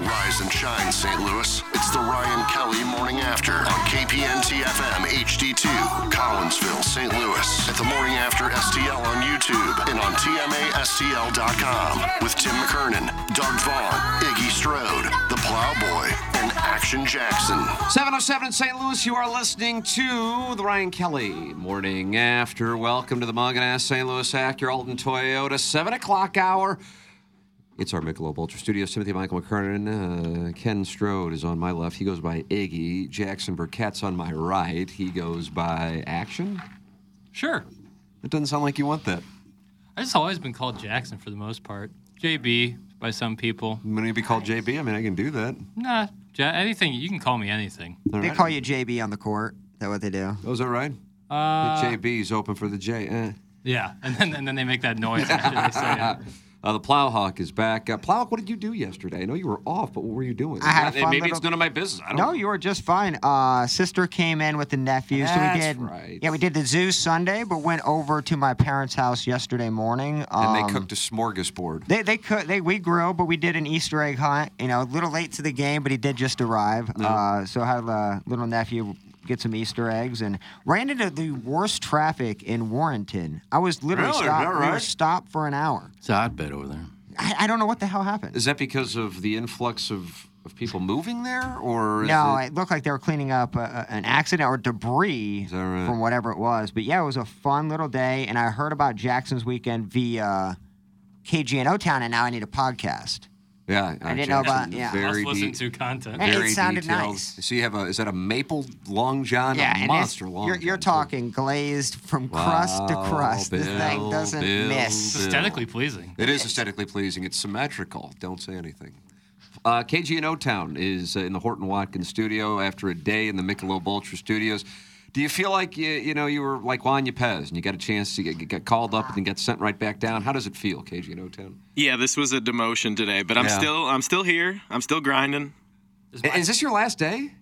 Rise and shine, St. Louis. It's the Ryan Kelly Morning After on KPNT FM HD2, Collinsville, St. Louis. At the Morning After STL on YouTube and on TMASTL.com with Tim McKernan, Doug Vaughn, Iggy Strode, The Plowboy, and Action Jackson. 707 in St. Louis, you are listening to the Ryan Kelly Morning After. Welcome to the Mungenast St. Louis Acura Alton Toyota 7 o'clock hour. It's our Michelob Ultra Studios. Timothy Michael McKernan. Uh, Ken Strode is on my left. He goes by Iggy. Jackson Burkett's on my right. He goes by Action. Sure. It doesn't sound like you want that. I just always been called Jackson for the most part. JB by some people. I'm going to be called JB. I mean, I can do that. Nah, ja- anything. You can call me anything. All They right. call you JB on the court. Is that what they do? Oh, is that right? Uh, JB's open for the J. Eh. yeah, and then and then they make that noise after they say it. Uh, the Plowhawk is back. Uh, Plowhawk, what did you do yesterday? I know you were off, but what were you doing? I had Maybe little- it's none of my business. I don't No, you were just fine. Uh, sister came in with the nephew, so we did. right. Yeah, we did the zoo Sunday, but went over to my parents' house yesterday morning. And Um, they cooked a smorgasbord. They they could they we grilled, but we did an Easter egg hunt. You know, a little late to the game, but he did just arrive. Uh, so I had a little nephew get some Easter eggs and ran into the worst traffic in Warrenton. I was literally Really? stopped. Is that We were stopped for an hour. It's a hotbed over there. I, I don't know what the hell happened. Is that because of the influx of, of people moving there, or is No, it, it looked like they were cleaning up a, a- an accident or debris right? from whatever it was. But yeah, it was a fun little day, and I heard about Jackson's weekend via KGNO Town, and now I need a podcast. Yeah, I didn't know about- Jackson, yeah. Very Must listen de- to content. Hey, it very sounded detailed. nice. So you have a is that a maple long john? yeah, a and monster long. you're, you're John, too. talking glazed from crust to Wow, crust. this thing Bill, doesn't Bill, miss. Bill. Aesthetically pleasing. It is aesthetically pleasing. It's symmetrical. Don't say anything. Uh, KG and O-Town is uh, in the Horton Watkins studio after a day in the Michelob Ultra studios. Do you feel like you, you know you were like Juan Yepez and you got a chance to get, get called up and then get sent right back down? How does it feel, KG in O-Town? Yeah, this was a demotion today, but I'm Yeah. still I'm still here. I'm still grinding. Is my- Is this your last day?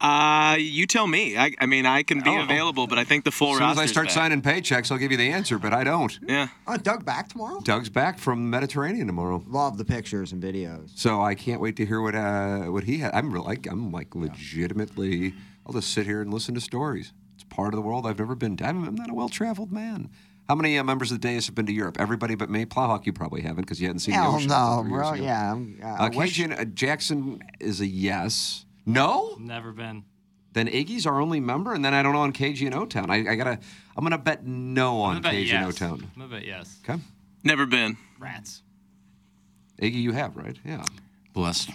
Uh, you tell me. I, I mean, I can be Oh. available, but I think the full As soon as I start back. signing paychecks, I'll give you the answer, but I don't. Yeah. Oh, Doug back tomorrow? Doug's back from the Mediterranean tomorrow. Love the pictures and videos. So I can't wait to hear what uh, what he had. I'm real, like I'm like legitimately. I'll just sit here and listen to stories. It's part of the world I've never been to. I'm, I'm not a well traveled man. How many uh, members of the dais have been to Europe? Everybody but me. Plowhawk, you probably haven't because you hadn't seen the Hell ocean. no, until three years bro. ago. Yeah. I'm, uh, Uh, I wish- Cajun, uh, Jackson is a yes. No. Never been. Then Iggy's our only member, and then I don't know on KG and O Town. I, I gotta. I'm gonna bet no I'm on gonna bet KG and O yes. Town. I'm gonna bet yes. Okay. Never been. Rats. Iggy, you have right? Yeah. Blessed.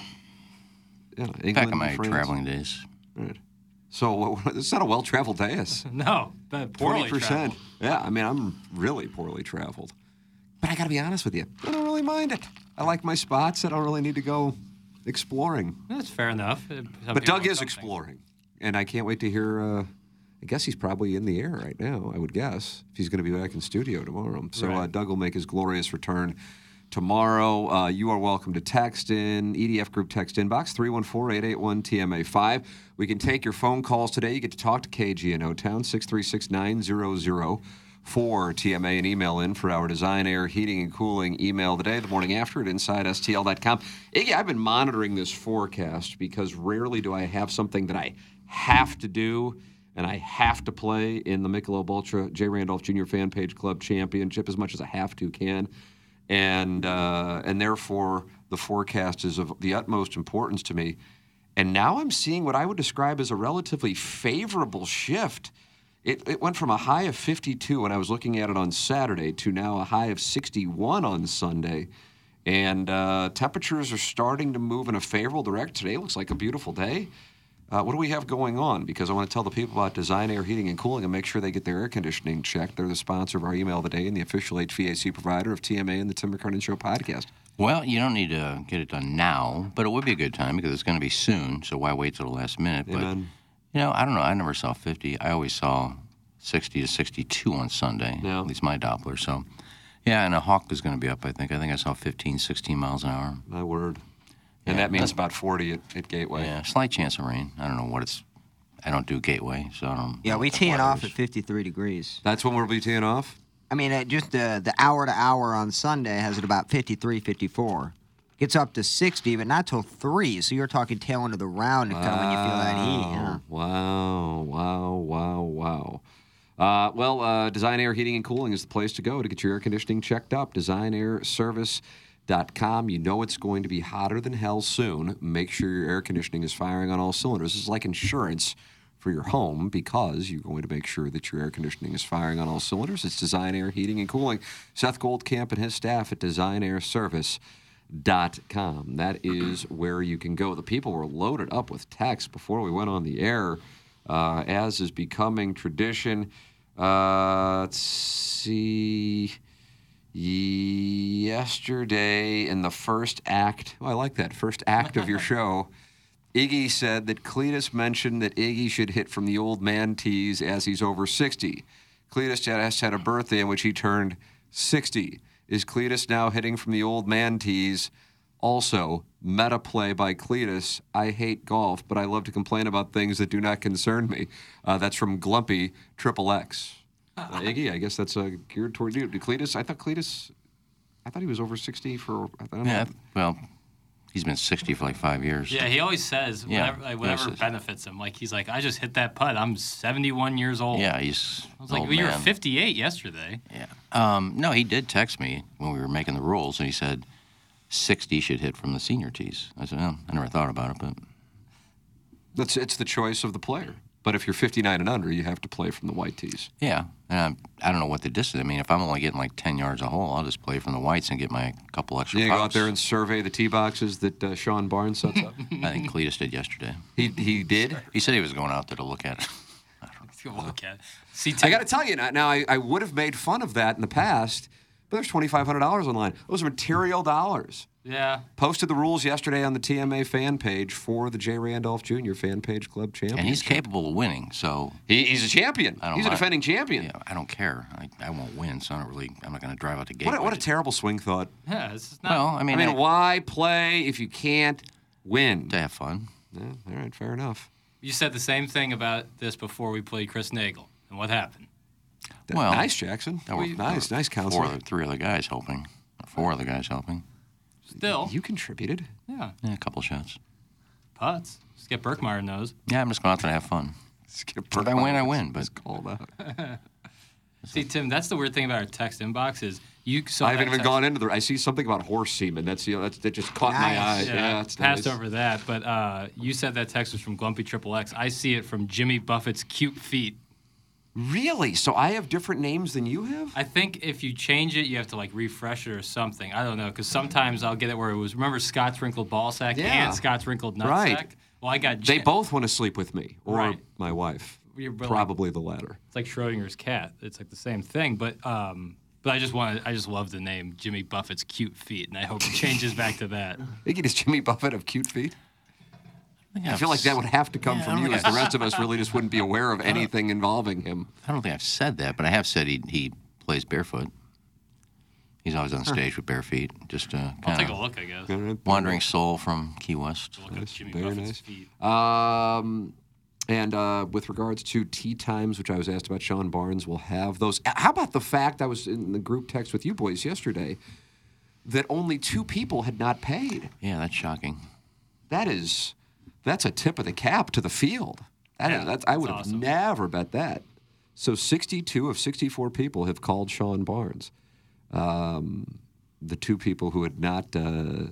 Yeah. Back in my France. traveling days. Right. So it's not a well traveled dais. No, but poorly traveled. Yeah, I mean, I'm really poorly traveled. But I got to be honest with you, I don't really mind it. I like my spots. I don't really need to go exploring. That's fair enough. Uh, some but Doug is exploring, and I can't wait to hear. Uh, I guess he's probably in the air right now. I would guess if he's going to be back in studio tomorrow. So uh, Doug will make his glorious return tomorrow. Uh, you are welcome to text in EDF Group text inbox 314-881-TMA5. We can take your phone calls today. You get to talk to KG in O-Town 636-900 for TMA and email in for our design, air, heating, and cooling email today, the morning after at InsideSTL.com. Iggy, I've been monitoring this forecast because rarely do I have something that I have to do and I have to play in the Michelob Ultra J. Randolph Jr. Fan Page Club Championship as much as I have to can, and uh, and therefore the forecast is of the utmost importance to me. And now I'm seeing what I would describe as a relatively favorable shift. It, it went from a high of 52 when I was looking at it on Saturday to now a high of 61 on Sunday. And uh, temperatures are starting to move in a favorable direction. Today looks like a beautiful day. Uh, what do we have going on? Because I want to tell the people about Design Air Heating and Cooling and make sure they get their air conditioning checked. They're the sponsor of our email of the day and the official HVAC provider of TMA and the Tim McKernan Show podcast. Well, you don't need to get it done now, but it would be a good time because it's going to be soon. So why wait till the last minute? But Amen. you know, I don't know. I never saw 50. I always saw 60 to 62 on Sunday. Yeah. At least my Doppler. So, yeah, and a hawk is going to be up. I think. I think I saw 15, 16 miles an hour. My word. And Yeah, that means about 40 at, at Gateway. Yeah, slight chance of rain. I don't know what it's. I don't do Gateway, so I don't. Yeah, we what teeing off at 53 degrees. That's when we'll be teeing off? I mean, uh, just the the hour to hour on Sunday has it about 53, 54. Gets up to 60, but not till three. So you're talking tail end of the round to come when you feel that heat. Yeah. Wow, wow, wow, wow. Uh, well, uh, Design Air Heating and Cooling is the place to go to get your air conditioning checked up. DesignAirService.com. You know it's going to be hotter than hell soon. Make sure your air conditioning is firing on all cylinders. This is like insurance for your home because you're going to make sure that your air conditioning is firing on all cylinders. It's Design Air Heating and Cooling. Seth Goldcamp and his staff at Design Air Service dot com. That is where you can go. The people were loaded up with texts before we went on the air, uh, as is becoming tradition. Uh, let's see. Yesterday, in the first act, oh, I like that first act of your show, Iggy said that Cletus mentioned that Iggy should hit from the old man tees as he's over 60. Cletus just had a birthday in which he turned 60. Is Cletus now hitting from the old man tees? Also, meta play by Cletus. I hate golf, but I love to complain about things that do not concern me. Uh, that's from Glumpy Triple X. Uh, Iggy, I guess that's uh, geared toward you. Did Cletus? I thought Cletus. I thought he was over 60 for. I don't know. Yeah, well, he's been 60 for like five years. Yeah, he always says Yeah, whatever, like, whatever says- benefits him. Like he's like, I just hit that putt. I'm 71 years old. Yeah, he's. I was like, old well, you were 58 yesterday. Yeah. Um, no, he did text me when we were making the rules, and he said 60 should hit from the senior tees. I said, oh, I never thought about it, but That's it's the choice of the player. But if you're 59 and under, you have to play from the white tees. yeah. And I'm, I don't know what the distance. I mean, if I'm only getting like 10 yards a hole, I'll just play from the whites and get my couple extra. Yeah, go out there and survey the tee boxes that uh, Sean Barnes sets up. I think Cletus did yesterday. he he did. He said he was going out there to look at it. Let's go look at it. See, I got to tell you now. Now I, I would have made fun of that in the past, but there's twenty five hundred dollars online. Those are material dollars. Yeah. Posted the rules yesterday on the TMA fan page for the Jay Randolph Jr. Fan Page Club champion. And he's capable of winning, so He, he's a champion. I don't He's a defending champion. yeah, I don't care. I, I won't win, so I don't really. I'm not going to drive out the gate. What, a, what a terrible swing thought. Yeah, it's not. Well, I mean, I mean, mean, I- why play if you can't win? to have fun. Yeah, all right, fair enough. you said the same thing about this before we played Chris Nagel. And what happened? Th- Well, nice, Jackson. There were- nice, there were nice Four, counsel. other- three other guys helping. Or Four other guys helping. Still, You contributed. yeah, Yeah, a couple shots. putts. Skip get Berkmeyer knows. Yeah, I'm just going out there to have fun. Skip If I win, I win, but- is called out. See, Tim, that's the weird thing about our text inbox is you saw I haven't even text- gone into the. I see something about horse semen. That's you know that's, that just caught my eye. Nice. Yeah, Yeah, it's passed nice. over that, but uh, you said that text was from Glumpy Triple X. I see it from Jimmy Buffett's cute feet. Really? So I have different names than you have? I think if you change it, you have to like refresh it or something. I don't know because sometimes I'll get it where it was. Remember Scott's wrinkled ball sack Yeah. and Scott's wrinkled nut Right. sack. Well, I got They both want to sleep with me or Right. my wife. You're like- Probably the latter. It's like Schrodinger's cat. It's like the same thing, but um, but I just want I just love the name Jimmy Buffett's cute feet, and I hope it changes back to that. Iggy, does Jimmy Buffett of cute feet? Think I I've feel like that would have to come Yeah, from you, as the rest of us really just wouldn't be aware of anything involving him. I don't think I've said that, but I have said he he plays barefoot. He's always on stage with bare feet, just uh, I'll kind take a of look, I guess. wandering soul from Key West. Look at Jimmy very Buffett's nice. feet. Um, and uh, with regards to tea times, which I was asked about, Sean Barnes will have those. Uh, How about the fact I was in the group text with you boys yesterday that only two people had not paid? Yeah, that's shocking. That is, that's a tip of the cap to the field. That Yeah, that's, I would have awesome. never bet that. So 62 of 64 people have called Sean Barnes. Um, the two people who had not, uh,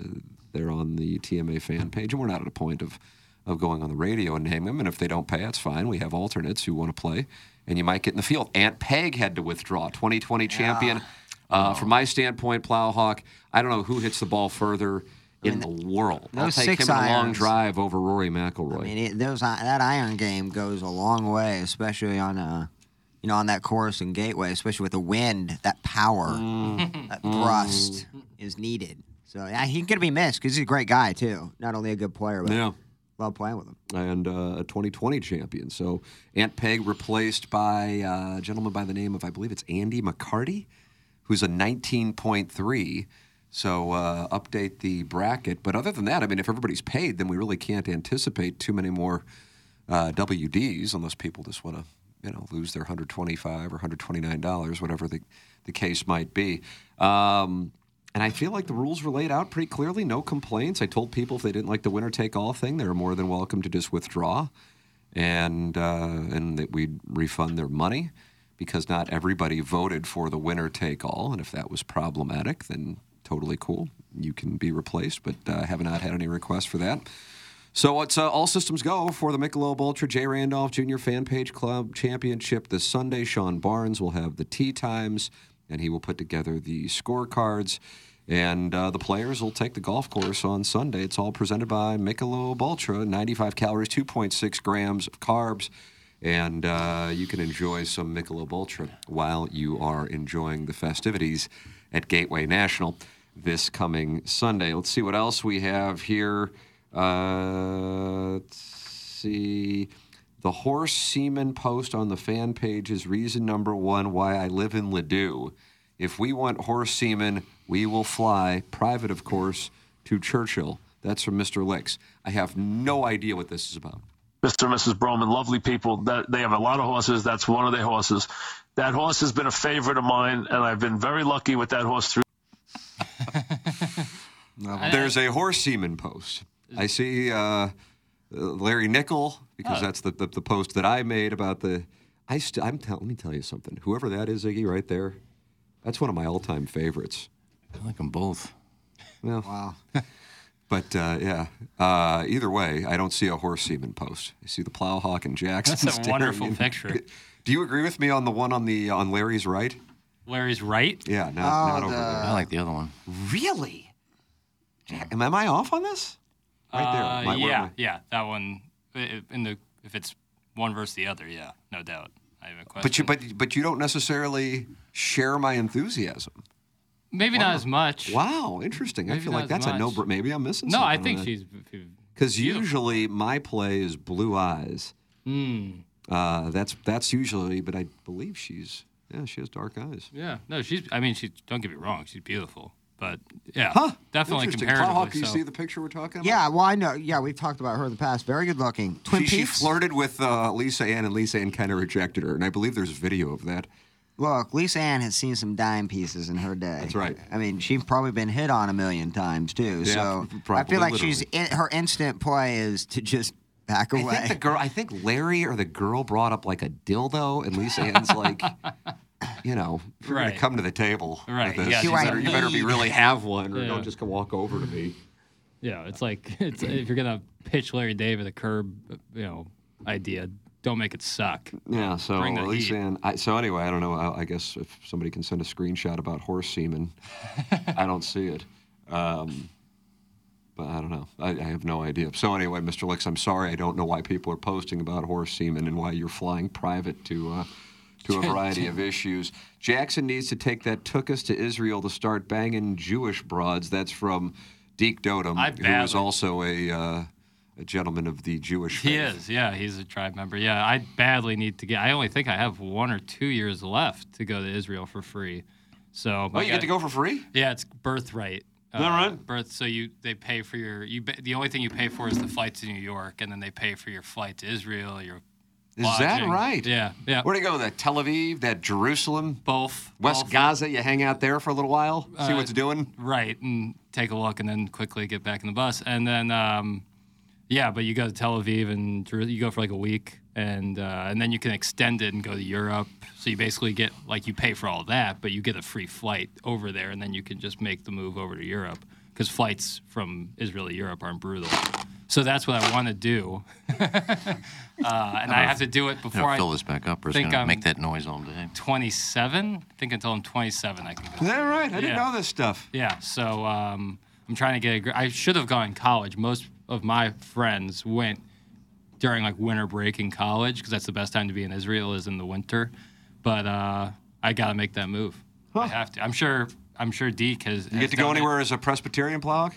they're on the TMA fan page, and we're not at a point of, of going on the radio and naming them. And if they don't pay, it's fine. We have alternates who want to play, and you might get in the field. Aunt Peg had to withdraw, 2020 champion. Uh, from my standpoint, Plowhawk, I don't know who hits the ball further in the world. I'll take six him in a long drive over Rory McIlroy. I mean, it, those uh, that iron game goes a long way, especially on uh, you know, on that course and gateway, especially with the wind. That power, Mm. that thrust is needed. So yeah, he's gonna be missed because he's a great guy too. Not only a good player, but Yeah. love playing with him. and uh, a 2020 champion. So Aunt Peg replaced by uh, a gentleman by the name of, I believe it's Andy McCarty, who's a 19.3. So uh, update the bracket. But other than that, I mean, if everybody's paid, then we really can't anticipate too many more uh, WDs unless people just want to, you know, lose their 125 or 129 dollars, whatever the the case might be. Um, and I feel like the rules were laid out pretty clearly. No complaints. I told people if they didn't like the winner take all thing, they were more than welcome to just withdraw, and uh, and that we'd refund their money because not everybody voted for the winner take all. And if that was problematic, then totally cool. You can be replaced, but I uh, have not had any requests for that. So it's uh, all systems go for the Michelob Ultra J. Randolph Jr. Fan Page Club Championship this Sunday. Sean Barnes will have the tee times, and he will put together the scorecards. And uh, the players will take the golf course on Sunday. It's all presented by Michelob Ultra, 95 calories, 2.6 grams of carbs, and uh, you can enjoy some Michelob Ultra while you are enjoying the festivities at Gateway National this coming Sunday. Let's see what else we have here. Uh, let's see. The horse semen post on the fan page is reason number one why I live in Ladue. If we want horse semen, we will fly, private of course, to Churchill. That's from Mr. Licks. I have no idea what this is about. Mr. and Mrs. Broman, lovely people. That they have a lot of horses. That's one of their horses. That horse has been a favorite of mine, and I've been very lucky with that horse through. There's a horse semen post. I see uh, Larry Nickel because Oh. that's the, the the post that I made about the. I st- I'm tell- let me tell you something. Whoever that is, Iggy, right there, that's one of my all-time favorites. I like them both. Well, Wow. but uh, yeah. Uh, either way, I don't see a horse semen post. I see the Plowhawk and Jackson. That's a wonderful in- picture. Do you agree with me on the one on the on Larry's right? Larry's right. Yeah, not, not over there. I like the other one. Really? Am, am I off on this? Right there. Uh, My- where yeah, am I? yeah, that one. i- In the if it's one versus the other, yeah, no doubt. I have a question. But you, but, but you don't necessarily share my enthusiasm. maybe not as much. Wow, interesting. I Maybe feel not like as that's a no. much. Maybe I'm missing. Something. No, something I think she's. because usually my play is blue eyes. Hmm. Uh, that's that's usually, but I believe she's yeah she has dark eyes. Yeah, no, she's. I mean, she. Don't get me wrong, she's beautiful, but yeah, Huh? definitely Interesting. comparatively. Plowhawk, do you see the picture we're talking about? Yeah, well, I know. Yeah, we've talked about her in the past. Very good looking. Twin She, she Peaks. flirted with uh, Lisa Ann, and Lisa Ann kind of rejected her, and I believe there's a video of that. Look, Lisa Ann has seen some dime pieces in her day. That's right. I mean, she's probably been hit on a million times too. Yeah, so I feel like she's in, her instant play is to just back I think the girl, I think Larry or the girl brought up like a dildo, and Lisa Ann's like, you know, if you're gonna come to the table, with Right, this, yeah, you, better, you better be really have one, or Yeah. don't just come walk over to me. Yeah, it's like it's if you're gonna pitch Larry David a curb, you know, idea, don't make it suck. Yeah, so Bring the Lisa heat. Ann. I, so anyway, I don't know. I, I guess if somebody can send a screenshot about horse semen, I don't see it. Um, but I don't know. I, I have no idea. So anyway, Mr. Licks, I'm sorry. I don't know why people are posting about horse semen and why you're flying private to uh, to a variety of issues. Jackson needs to take that took us to Israel to start banging Jewish broads. That's from Deke Dotum, who is also a uh, a gentleman of the Jewish faith. He is, yeah, he's a tribe member. Yeah, I badly need to get. I only think I have one or two years left to go to Israel for free. So, Oh, you get to go for free? Yeah, it's birthright. Is that right? Birth. So you they pay for your you. The only thing you pay for is the flight to New York, and then they pay for your flight to Israel. Your Is that right? Yeah, yeah. Where do you go? That Tel Aviv, that Jerusalem, both West both, Gaza. You hang out there for a little while, see Uh, what's doing. Right, and take a look, and then quickly get back in the bus, and then um, yeah, but you go to Tel Aviv and you go for like a week, and uh, and then you can extend it and go to Europe. So you basically get like you pay for all that, but you get a free flight over there, and then you can just make the move over to Europe because flights from Israel to Europe aren't brutal. So that's what I want to do, uh, and I have to do it before know, I fill this back up. Or think going to I'm- make that noise all day. 27. I think until I'm 27, I can go. Is that right? I didn't know this stuff. Yeah, so um, I'm trying to get a. gr- I should have gone in college. Most of my friends went during like winter break in college because that's the best time to be in Israel is in the winter. But uh, I got to make that move. I have to. I'm sure. I'm sure Deke has. You get to go anywhere as a Presbyterian plowhawk?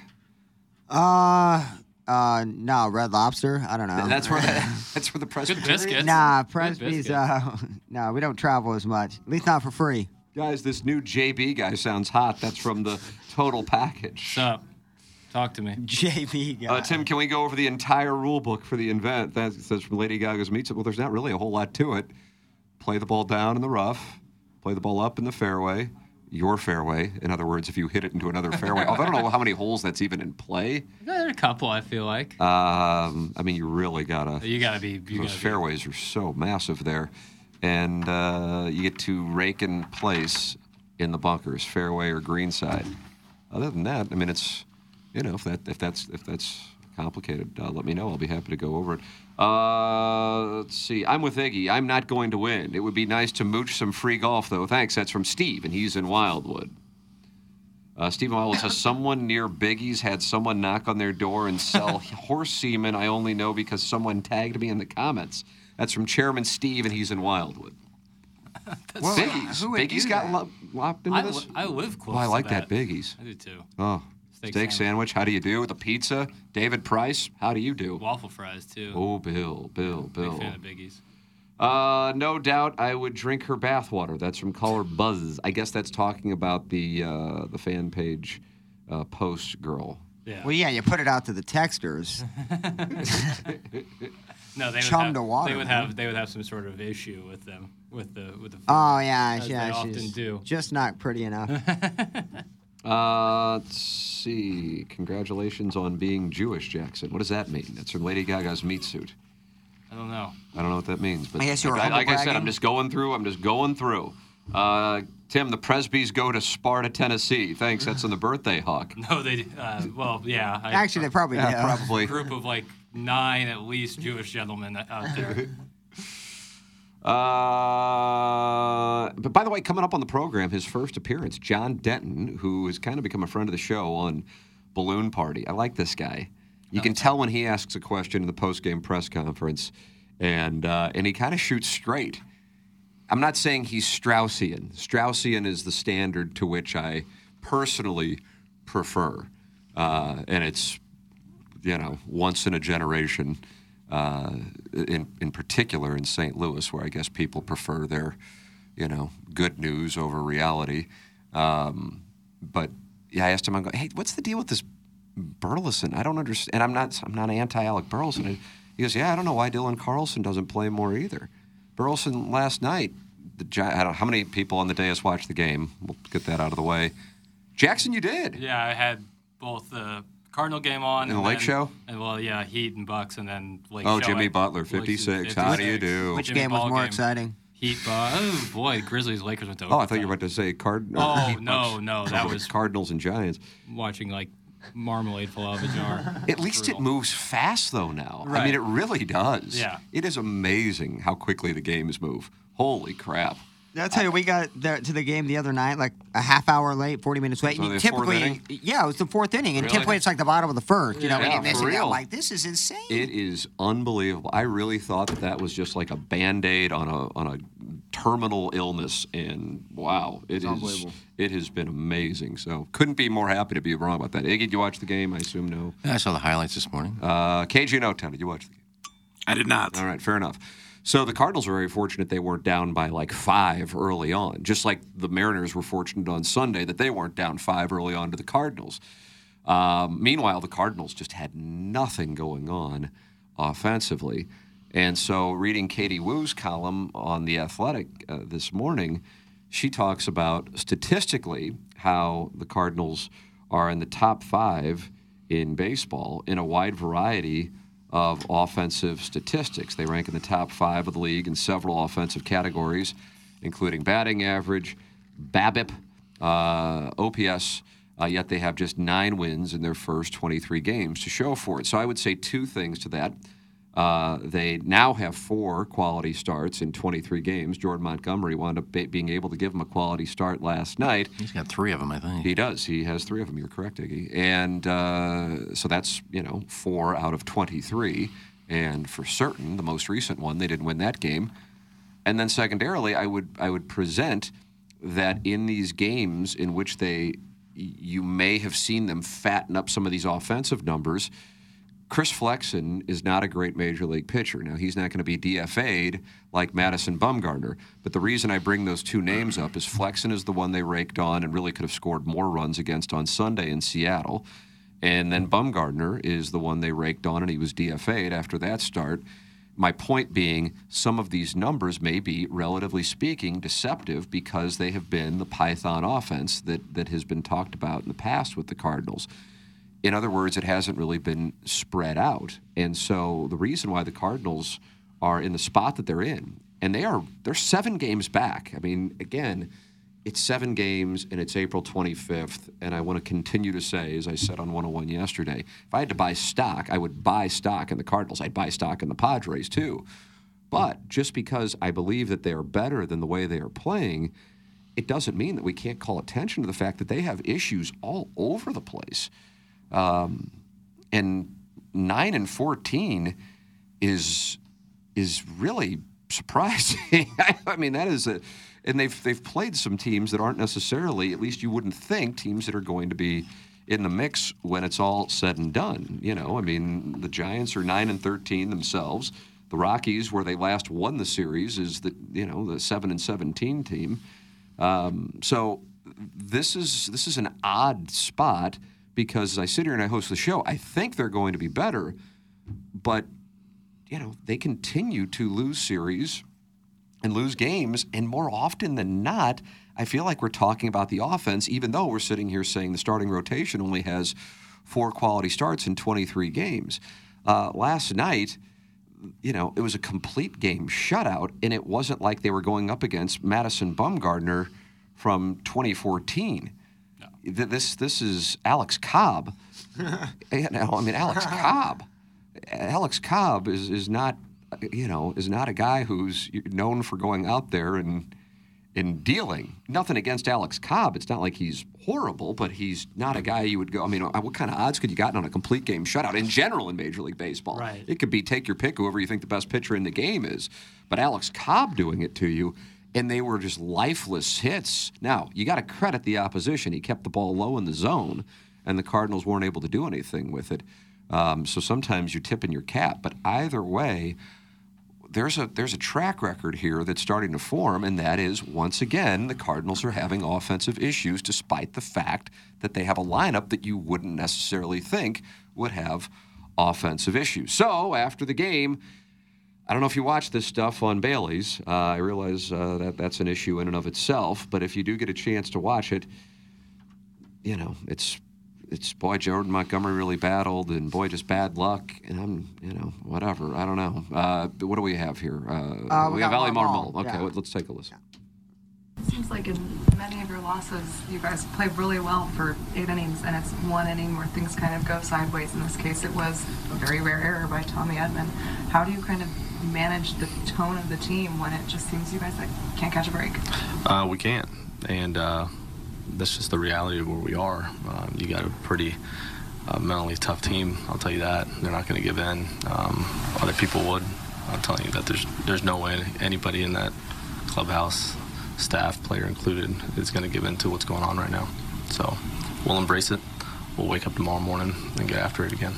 Uh, uh, no, Red Lobster. I don't know. That's where the, that's where the Presbyterian. biscuits. Nah, Good Presby's. biscuits. Uh, no, we don't travel as much. At least not for free. Guys, this new JB guy sounds hot. That's from the total package. What's up? Talk to me. JB guy. Uh, Tim, can we go over the entire rule book for the event? That says from Lady Gaga's Meets It. Well, there's not really a whole lot to it. Play the ball down in the rough, play the ball up in the fairway, your fairway. In other words, if you hit it into another fairway. Although I don't know how many holes that's even in play. There are a couple. I feel like Um, I mean, you really gotta. you gotta be. You those gotta be- fairways are so massive there, and uh, you get to rake in place in the bunkers, fairway or greenside. Other than that, I mean, it's you know if that if that's if that's complicated, uh, let me know. I'll be happy to go over it. Uh, let's see. I'm with Iggy. I'm not going to win. It would be nice to mooch some free golf, though. Thanks. That's from Steve, and he's in Wildwood. Uh, Stephen Wildwood says someone near Biggie's had someone knock on their door and sell horse semen. I only know because someone tagged me in the comments. That's from Chairman Steve, and he's in Wildwood. Well, Biggie's. Biggie's got that? lo- locked into I, this. li- I live close. Oh, I like that Biggie's. I do too. Oh, steak, Steak sandwich. sandwich. How do you do? With the pizza. David Price. How do you do? Waffle fries too. Oh, Bill, Bill, Big Bill. fan of Biggie's. Uh, no doubt I would drink her bathwater. That's from caller Buzz. I guess that's talking about the uh, the fan page uh, post girl. Yeah. Well, yeah, you put it out to the texters. no, they would chum have, to water, They would man. have. They would have some sort of issue with them. With the with the. food, Oh yeah, as yeah, They often she's do. just not pretty enough. Uh, let's see. Congratulations on being Jewish, Jackson. What does that mean? That's from Lady Gaga's meat suit. I don't know. I don't know what that means, but I guess you were like, like I said, I'm just going through. I'm just going through. Uh, Tim, the Presbys go to Sparta, Tennessee. Thanks. That's on the birthday hawk. No, they. Uh, well, yeah. I, Actually, they probably Yeah, probably. a group of like nine at least Jewish gentlemen out there. Uh, but by the way, coming up on the program, his first appearance, John Denton, who has kind of become a friend of the show on Balloon Party. I like this guy. You can tell when he asks a question in the post-game press conference, and uh, and he kind of shoots straight. I'm not saying he's Straussian. Straussian is the standard to which I personally prefer, uh, and it's you know once in a generation. In in particular in St. Louis, where I guess people prefer their, you know, good news over reality. Um, but yeah, I asked him, I go, hey, what's the deal with this Burleson? I don't understand. And I'm not I'm not anti Alec Burleson. He goes, yeah, I don't know why Dylan Carlson doesn't play more either. Burleson last night, the I don't know how many people on the dais watched the game. We'll get that out of the way. Jackson, you did. yeah, I had both the Cardinal game on And the Lake then- Show? and well, yeah, Heat and Bucks, and then Lake Oh, Show. Jimmy I- Butler, Lakers 56. How do you do? Which Jimmy game was more game. exciting? Heat, Bu- oh boy, Grizzlies, Lakers went to. Oh, I thought you were about to say Card. Oh, Heat no, Bucks. no, oh, that was- Cardinals and Giants. watching like marmalade fall out of a jar. At least it moves fast though now. I mean, it really does. Yeah. It is amazing how quickly the games move. Holy crap. I'll tell you, we got there to the game the other night, like a half hour late, 40 minutes late. So and typically, yeah, it was the fourth inning, and Really? typically it's like the bottom of the first. You know, Yeah, when you for real. Like, this is insane. It is unbelievable. I really thought that that was just like a band-aid on a on a terminal illness and wow, it is it has been amazing. So, couldn't be more happy to be wrong about that. Iggy, did you watch the game? I assume no. Yeah, I saw the highlights this morning. Uh, KG and O-Town, did you watch the game? I did not. All right, fair enough. So the Cardinals were very fortunate they weren't down by like five early on, just like the Mariners were fortunate on Sunday that they weren't down five early on to the Cardinals. Um, meanwhile, the Cardinals just had nothing going on offensively. And so, reading Katie Woo's column on The Athletic uh, this morning, she talks about statistically how the Cardinals are in the top five in baseball in a wide variety of offensive statistics. They rank in the top five of the league in several offensive categories, including batting average, BABIP, uh, OPS. Uh, yet they have just nine wins in their first 23 games to show for it. So I would say two things to that. Uh, they now have four quality starts in 23 games. Jordan Montgomery wound up be- being able to give him a quality start last night. He's got three of them, I think. He does. He has three of them. You're correct, Iggy. And uh, so that's you know four out of 23. And for certain, the most recent one, they didn't win that game. And then secondarily, I would I would present that in these games in which they you may have seen them fatten up some of these offensive numbers. Chris Flexen is not a great major league pitcher. Now, he's not going to be DFA'd like Madison Bumgarner. But the reason I bring those two names up is Flexen is the one they raked on and really could have scored more runs against on Sunday in Seattle. And then Bumgarner is the one they raked on, and he was DFA'd after that start. My point being, some of these numbers may be, relatively speaking, deceptive because they have been the Python offense that, that has been talked about in the past with the Cardinals. In other words, it hasn't really been spread out. And so the reason why the Cardinals are in the spot that they're in, and they are they're seven games back. I mean, again, it's seven games and it's April 25th. And I want to continue to say, as I said on 101 yesterday, if I had to buy stock, I would buy stock in the Cardinals. I'd buy stock in the Padres too. But just because I believe that they are better than the way they are playing, it doesn't mean that we can't call attention to the fact that they have issues all over the place. Um, and 9 and 14 is is really surprising. I mean, that is a, and they've they've played some teams that aren't necessarily, at least you wouldn't think, teams that are going to be in the mix when it's all said and done. You know, I mean, the Giants are nine and thirteen themselves. The Rockies, where they last won the series, is the you know the seven and seventeen team. Um, so this is this is an odd spot because as I sit here and I host the show, I think they're going to be better, but you know, they continue to lose series and lose games. And more often than not, I feel like we're talking about the offense, even though we're sitting here saying the starting rotation only has four quality starts in 23 games. Uh, last night, you know, it was a complete game shutout, and it wasn't like they were going up against Madison Bumgarner from 2014. Th- This this is Alex Cobb. you know, I mean Alex Cobb. Alex Cobb is is not you know is not a guy who's known for going out there and and dealing. Nothing against Alex Cobb. It's not like he's horrible, but he's not a guy you would go. I mean, what kind of odds could you gotten on a complete game shutout in general in Major League Baseball? Right. It could be take your pick whoever you think the best pitcher in the game is, but Alex Cobb doing it to you. And they were just lifeless hits. Now, you got to credit the opposition. He kept the ball low in the zone, and the Cardinals weren't able to do anything with it. Um, so sometimes you're tipping your cap. But either way, there's a there's a track record here that's starting to form, and that is once again the Cardinals are having offensive issues, despite the fact that they have a lineup that you wouldn't necessarily think would have offensive issues. So after the game, I don't know if you watch this stuff on Bally's. Uh, I realize uh, that that's an issue in and of itself, but if you do get a chance to watch it, you know it's it's boy Jordan Montgomery really battled, and boy just bad luck, and I'm you know whatever I don't know. Uh, but what do we have here? Uh, Uh, we we have got Oli Marmol, Marmol. Okay, yeah. let's take a listen. It seems like in many of your losses, you guys played really well for eight innings, and it's one inning where things kind of go sideways. In this case, it was a very rare error by Tommy Edman. How do you kind of manage the tone of the team when it just seems you guys like can't catch a break? Uh, we can't, and uh, that's just the reality of where we are. Um, you got a pretty uh, mentally tough team. I'll tell you that. They're not going to give in. Um, other people would. I'm telling you that there's there's no way anybody in that clubhouse, staff, player included, is going to give in to what's going on right now. So we'll embrace it. We'll wake up tomorrow morning and get after it again.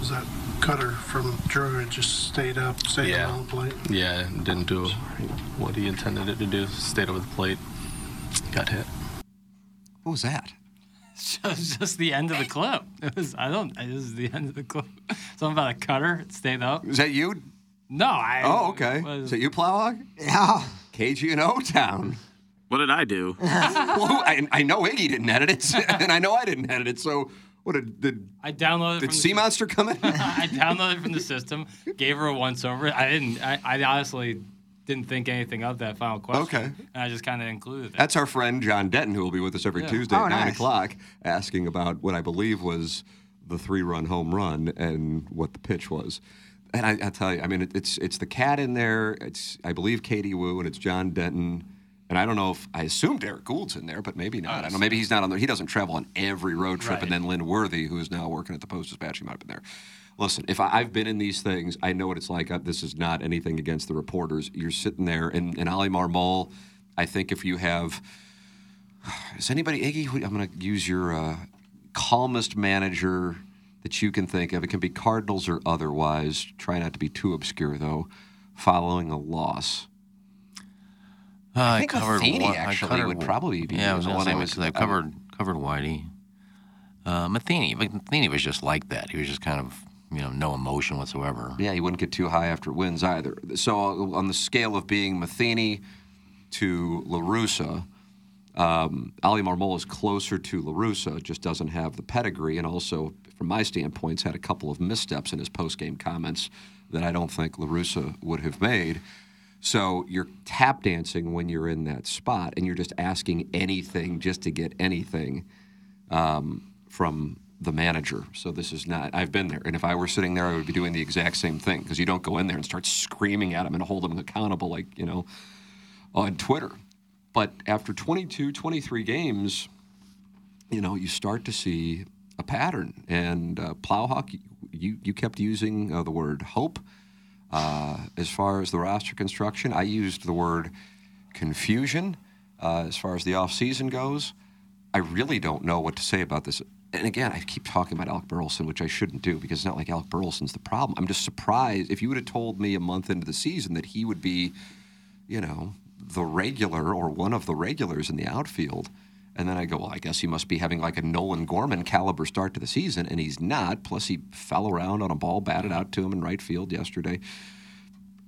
Was that cutter from Drew it just stayed up, stayed Yeah. on the plate? Yeah, didn't do what he intended it to do. Stayed over the plate. Got hit. What was that? It was just the end of the clip. It was I don't. It was the end of the clip. Something about a cutter. It stayed up. Is that you? No, I. Oh, okay. was- Is that you, Plowhog? Yeah. KG and O Town. What did I do? well, I, I know Iggy didn't edit it, and I know I didn't edit it. So, what did did, I downloaded. did Sea the, Monster come in? I downloaded from the system. Gave her a once over. I didn't. I, I honestly didn't think anything of that final question. Okay. And I just kind of included it. That's our friend John Denton, who will be with us every Yeah. Tuesday Oh, at nine o'clock, asking about what I believe was the three-run home run and what the pitch was. And I, I tell you, I mean, it, it's it's the cat in there. It's I believe Katie Woo and it's John Denton. And I don't know if I assume Derrick Goold's in there, but maybe not. I don't know. Maybe he's not on there. He doesn't travel on every road trip. And then Lynn Worthy, who is now working at the Post Dispatch, he might have been there. Listen, if I, I've been in these things, I know what it's like. Uh, This is not anything against the reporters. You're sitting there, and, and Oli Marmol, I think if you have Is anybody, Iggy? who- I'm going to use your uh, calmest manager that you can think of. It can be Cardinals or otherwise. Try not to be too obscure, though. Following a loss. Uh, I think covered Matheny one- I actually covered would probably be Yeah, I was the one I say would- I've I covered covered Whitey. Uh, Matheny, but Matheny was just like that. He was just kind of you know no emotion whatsoever. Yeah, he wouldn't get too high after wins either. So on the scale of being Matheny to LaRussa, um, Oli Marmol is closer to LaRussa, just doesn't have the pedigree, and also, from my standpoint, had a couple of missteps in his post-game comments that I don't think LaRussa would have made. So you're tap dancing when you're in that spot, and you're just asking anything just to get anything um, from the manager. So this is not. I've been there, and if I were sitting there, I would be doing the exact same thing because you don't go in there and start screaming at them and hold them accountable like you know on Twitter. But after 22, 23 games, you know, you start to see a pattern. And uh, Plowhawk, you you kept using uh, the word hope uh, as far as the roster construction. I used the word confusion uh, as far as the offseason goes. I really don't know what to say about this. And again, I keep talking about Alec Burleson, which I shouldn't do because it's not like Alec Burleson's the problem. I'm just surprised if you would have told me a month into the season that he would be, you know, the regular or one of the regulars in the outfield. And then I go, well, I guess he must be having like a Nolan Gorman caliber start to the season, and he's not. Plus, he fell around on a ball batted out to him in right field yesterday.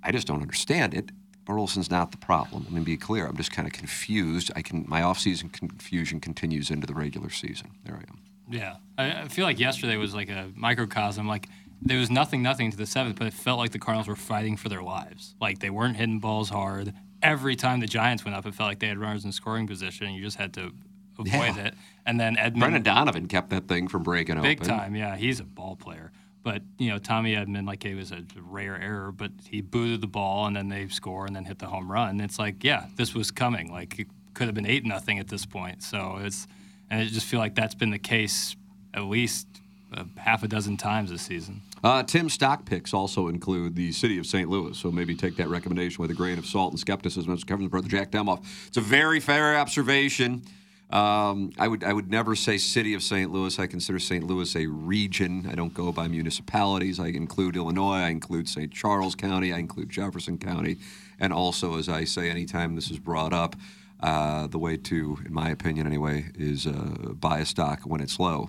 I just don't understand it. Burleson's not the problem. Let me be clear. I'm just kind of confused. I can my offseason confusion continues into the regular season. There I am. Yeah, I, I feel like yesterday was like a microcosm. Like there was nothing, nothing to the seventh, but it felt like the Cardinals were fighting for their lives. Like they weren't hitting balls hard. Every time the Giants went up, it felt like they had runners in scoring position, and you just had to avoid Yeah. it. And then Edman, Brendan Donovan kept that thing from breaking big open. Big time, yeah, he's a ball player. But you know, Tommy Edman, like it was a rare error, but he booted the ball, and then they score, and then hit the home run. It's like, yeah, this was coming. Like it could have been eight nothing at this point. So it's, and I just feel like that's been the case at least uh, half a dozen times this season. Uh, Tim's stock picks also include the city of St. Louis, so maybe take that recommendation with a grain of salt and skepticism. As Kevin's brother Jack Demoff. It's a very fair observation. Um, I would I would never say city of St. Louis. I consider St. Louis a region. I don't go by municipalities. I include Illinois. I include St. Charles County. I include Jefferson County, and also, as I say, anytime this is brought up, uh, the way to, in my opinion anyway, is uh, buy a stock when it's low,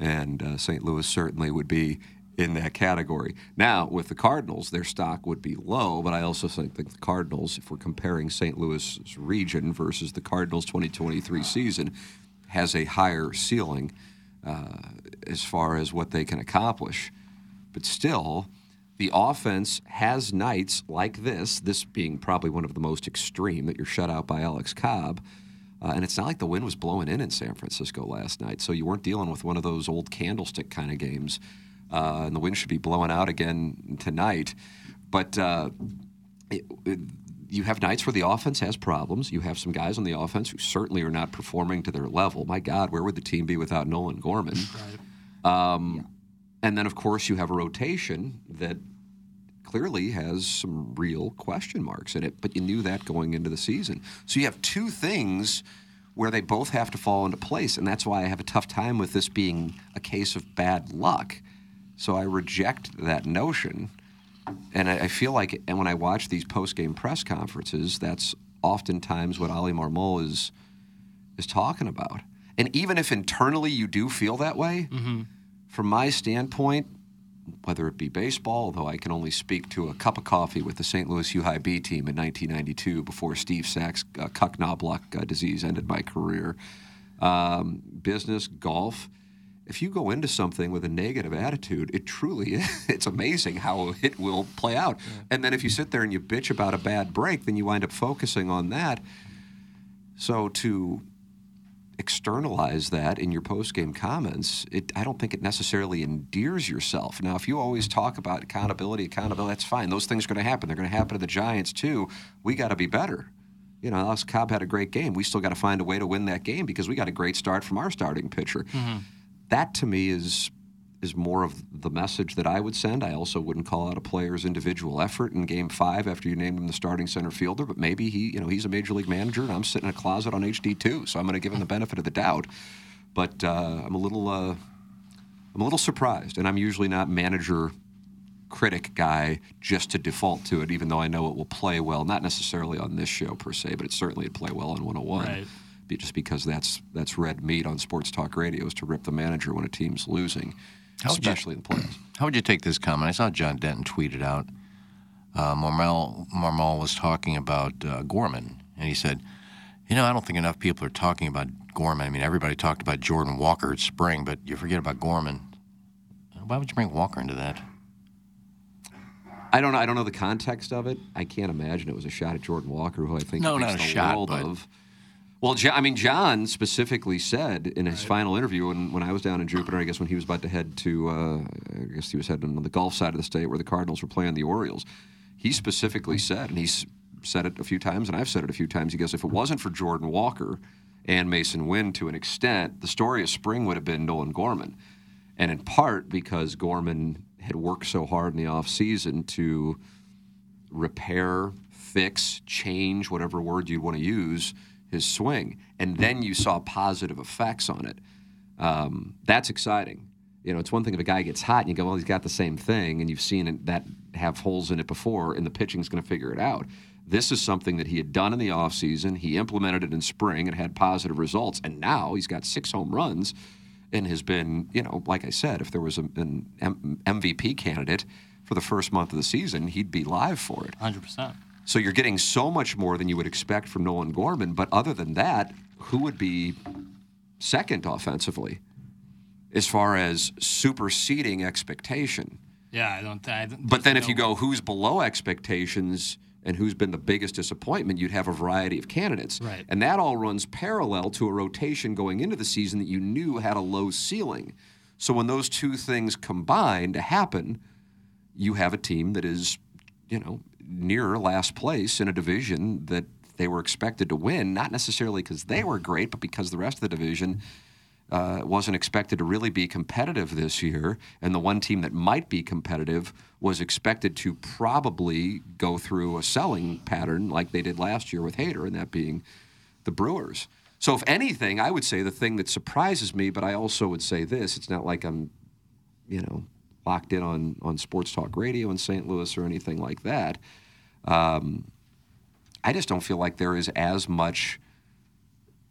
and uh, St. Louis certainly would be in that category. Now, with the Cardinals, their stock would be low, but I also think that the Cardinals, if we're comparing St. Louis region versus the Cardinals 2023 season, has a higher ceiling uh, as far as what they can accomplish. But still, the offense has nights like this, this being probably one of the most extreme, that you're shut out by Alex Cobb. Uh, and it's not like the wind was blowing in in San Francisco last night, so you weren't dealing with one of those old candlestick kind of games. Uh, and the wind should be blowing out again tonight. But uh, it, it, you have nights where the offense has problems. You have some guys on the offense who certainly are not performing to their level. My God, where would the team be without Nolan Gorman? Um, And then, of course, you have a rotation that clearly has some real question marks in it, but you knew that going into the season. So you have two things where they both have to fall into place, and that's why I have a tough time with this being a case of bad luck. So I reject that notion. And I I feel like, and when I watch these post-game press conferences, that's oftentimes what Oli Marmol is is talking about. And even if internally you do feel that way, from my standpoint, whether it be baseball, although I can only speak to a cup of coffee with the St. Louis U High B team in 1992 before Steve Sax' uh, Chuck-Knoblauch uh, disease ended my career, um, business, golf. If you go into something with a negative attitude, it truly is. It's amazing how it will play out. And then if you sit there and you bitch about a bad break, then you wind up focusing on that. So to externalize that in your post-game comments, it, I don't think it necessarily endears yourself. Now, if you always talk about accountability, accountability, that's fine. Those things are going to happen. They're going to happen to the Giants too. We got to be better. You know, Alex Cobb had a great game. We still got to find a way to win that game because we got a great start from our starting pitcher. Mm-hmm. That to me is is more of the message that I would send. I also wouldn't call out a player's individual effort in Game Five after you named him the starting center fielder. But maybe he, you know, he's a major league manager, and I'm sitting in a closet on HD two, so I'm going to give him the benefit of the doubt. But uh, I'm a little, uh, I'm a little surprised, and I'm usually not manager critic guy just to default to it, even though I know it will play well. Not necessarily on this show per se, but it certainly would play well on 101. Right. Just because that's that's red meat on sports talk radio is to rip the manager when a team's losing, How you- especially in the playoffs. How would you take this comment? I saw John Denton tweet it out. Uh, Marmol was talking about uh, Gorman, and he said, You know, I don't think enough people are talking about Gorman. I mean, everybody talked about Jordan Walker at spring, but you forget about Gorman. Why would you bring Walker into that? I don't know. I don't know the context of it. I can't imagine it was a shot at Jordan Walker, who I think No, not a the shot, of. Well, I mean, John specifically said in his final interview when, when I was down in Jupiter, I guess when he was about to head to, uh, I guess he was heading on the Gulf side of the state where the Cardinals were playing the Orioles. He specifically said, and he's said it a few times, and I've said it a few times. He goes, if it wasn't for Jordan Walker and Masyn Winn to an extent, the story of spring would have been Nolan Gorman, and in part because Gorman had worked so hard in the offseason to repair, fix, change, whatever word you'd want to use, his swing. And then you saw positive effects on it. Um, that's exciting. You know, it's one thing if a guy gets hot and you go, well, he's got the same thing, and you've seen it, that have holes in it before, and the pitching's going to figure it out. This is something that he had done in the offseason. He implemented it in spring and had positive results. And now he's got six home runs and has been, you know, like I said, if there was a, an M- MVP candidate for the first month of the season, he'd be live for it. 100%. So you're getting so much more than you would expect from Nolan Gorman. But other than that, who would be second offensively as far as superseding expectation? Yeah, I don't. I don't But then if you go who's below expectations and who's been the biggest disappointment, you'd have a variety of candidates. Right. And that all runs parallel to a rotation going into the season that you knew had a low ceiling. So when those two things combine to happen, you have a team that is, you know, near last place in a division that they were expected to win, not necessarily because they were great, but because the rest of the division uh, wasn't expected to really be competitive this year. And the one team that might be competitive was expected to probably go through a selling pattern like they did last year with Hader, and that being the Brewers. So, if anything, I would say the thing that surprises me, but I also would say this it's not like I'm, you know, locked in on, on sports talk radio in St. Louis or anything like that. Um, I just don't feel like there is as much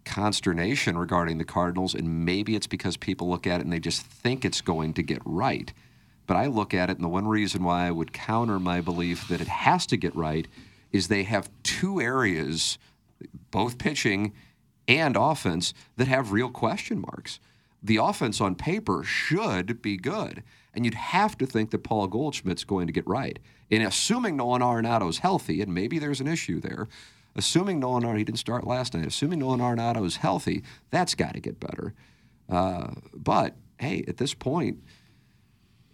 consternation regarding the Cardinals, and maybe it's because people look at it and they just think it's going to get right. But I look at it, and the one reason why I would counter my belief that it has to get right is they have two areas, both pitching and offense, that have real question marks. The offense on paper should be good, and you'd have to think that Paul Goldschmidt's going to get right. And assuming Nolan Arenado's healthy, and maybe there's an issue there, assuming Nolan Arenado, he didn't start last night, assuming Nolan Arenado is healthy, that's got to get better. Uh, but hey, at this point,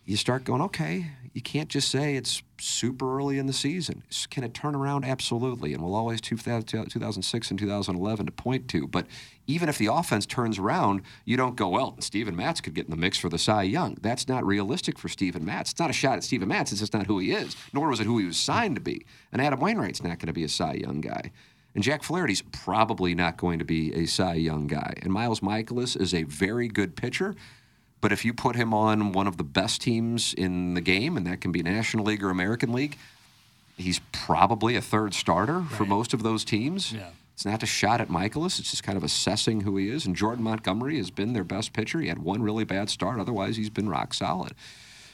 you start going, okay, you can't just say it's super early in the season. Can it turn around? Absolutely. And we'll always 2006 and 2011 to point to. But even if the offense turns around, you don't go, well, Steven Matz could get in the mix for the Cy Young. That's not realistic for Steven Matz. It's not a shot at Steven Matz. It's just not who he is, nor was it who he was signed to be. And Adam Wainwright's not going to be a Cy Young guy. And Jack Flaherty's probably not going to be a Cy Young guy. And Miles Mikolas is a very good pitcher. But if you put him on one of the best teams in the game, and that can be National League or American League, he's probably a third starter for most of those teams. Yeah. It's not a shot at Mikolas. It's just kind of assessing who he is. And Jordan Montgomery has been their best pitcher. He had one really bad start. Otherwise, he's been rock solid.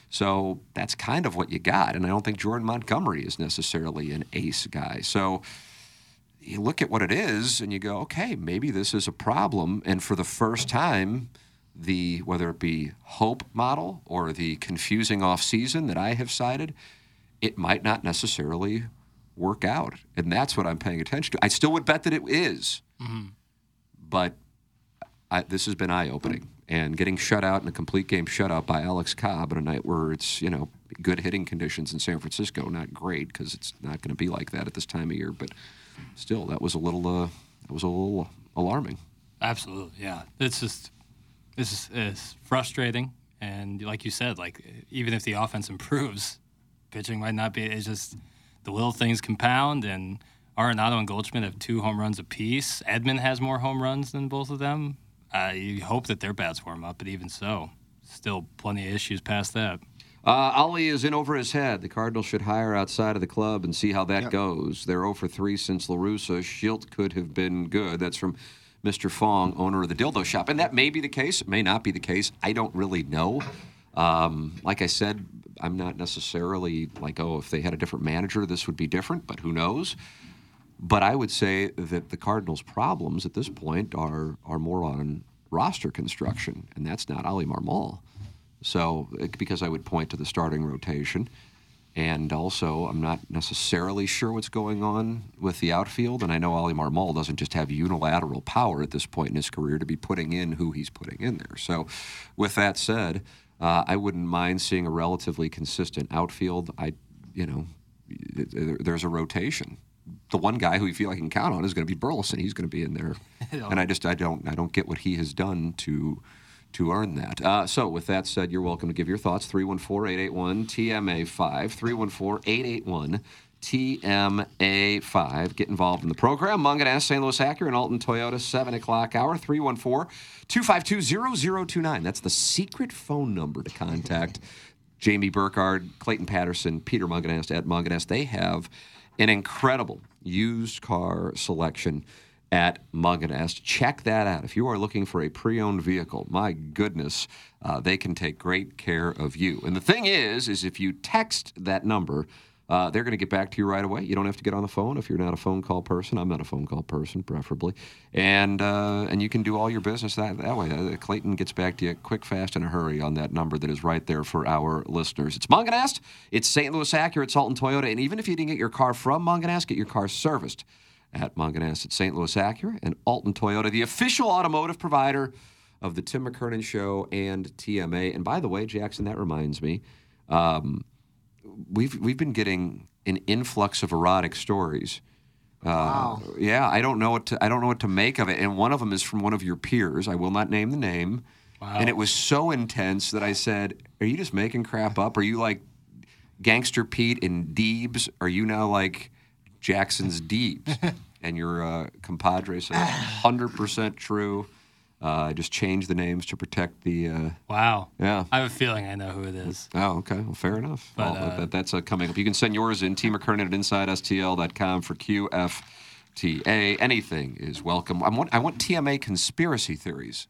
So that's kind of what you got. And I don't think Jordan Montgomery is necessarily an ace guy. So you look at what it is and you go, okay, maybe this is a problem. And for the first time, the whether it be hope model or the confusing off season that I have cited, it might not necessarily work out. And that's what I'm paying attention to. I still would bet that it is, but I, this has been eye opening. And getting shut out in a complete game shutout by Alex Cobb on a night where it's, you know, good hitting conditions in San Francisco, not great because it's not going to be like that at this time of year. But still, that was a little, uh, that was a little alarming. Absolutely, yeah. It's just, it's is frustrating, And like you said, like even if the offense improves, pitching might not be. It's just the little things compound. And Arenado and Goldschmidt have two home runs apiece. Edman has more home runs than both of them. Uh, you hope that their bats warm up, but even so, still plenty of issues past that. Uh, Oli is in over his head. The Cardinals should hire outside of the club and see how that goes. They're 0 for 3 since LaRussa. Shildt could have been good. That's from Mr. Fong, owner of the Dildo Shop. And that may be the case. May not be the case. I don't really know. Um, like I said, I'm not necessarily like, oh, if they had a different manager, this would be different, but who knows? But I would say that the Cardinals' problems at this point are are more on roster construction, and that's not Oli Marmol. So, because I would point to the starting rotation, and also I'm not necessarily sure what's going on with the outfield, and I know Oli Marmol doesn't just have unilateral power at this point in his career to be putting in who he's putting in there. So, with that said, uh, I wouldn't mind seeing a relatively consistent outfield. I, you know, there's a rotation. The one guy who you feel like you can count on is going to be Burleson. He's going to be in there, and I just I don't I don't get what he has done to to earn that. Uh, so with that said, you're welcome to give your thoughts. 314-881-TMA5. 314-881-TMA5. Get involved in the program. Mungenast, St. Louis Acura, and Alton Toyota, 7 o'clock hour. 314-252-0029. That's the secret phone number to contact Jamie Burkhardt, Clayton Patterson, Peter Mungenast at Mungenast. They have an incredible used car selection at Mungenast. Check that out. If you are looking for a pre-owned vehicle, my goodness, uh, they can take great care of you. And the thing is, is if you text that number, uh, they're going to get back to you right away. You don't have to get on the phone if you're not a phone call person. I'm not a phone call person, preferably, and uh, and you can do all your business that that way. Uh, Clayton gets back to you quick, fast, and in a hurry on that number that is right there for our listeners. It's Mungenast, it's St. Louis Acura, it's Alton Toyota, and even if you didn't get your car from Mungenast, get your car serviced at at St. Louis Acura and Alton Toyota, the official automotive provider of the Tim McKernan Show and TMA. And by the way, Jackson, that reminds me. Um, we've we've been getting an influx of erotic stories. Uh, Yeah, I don't know what to I don't know what to make of it. And one of them is from one of your peers. I will not name the name. Wow. And it was so intense that I said, "Are you just making crap up? Are you like Gangster Pete and Deebs? Are you now like Jackson's Deebs?" and your uh, compadre said, "100% true." Uh, I just changed the names to protect the. Uh, Wow. Yeah. I have a feeling I know who it is. Oh, okay. Well, fair enough. But, well, uh, that, that's uh, coming up. You can send yours in. T. McKernan at InsideSTL.com for QFTA. Anything is welcome. I want, I want TMA conspiracy theories.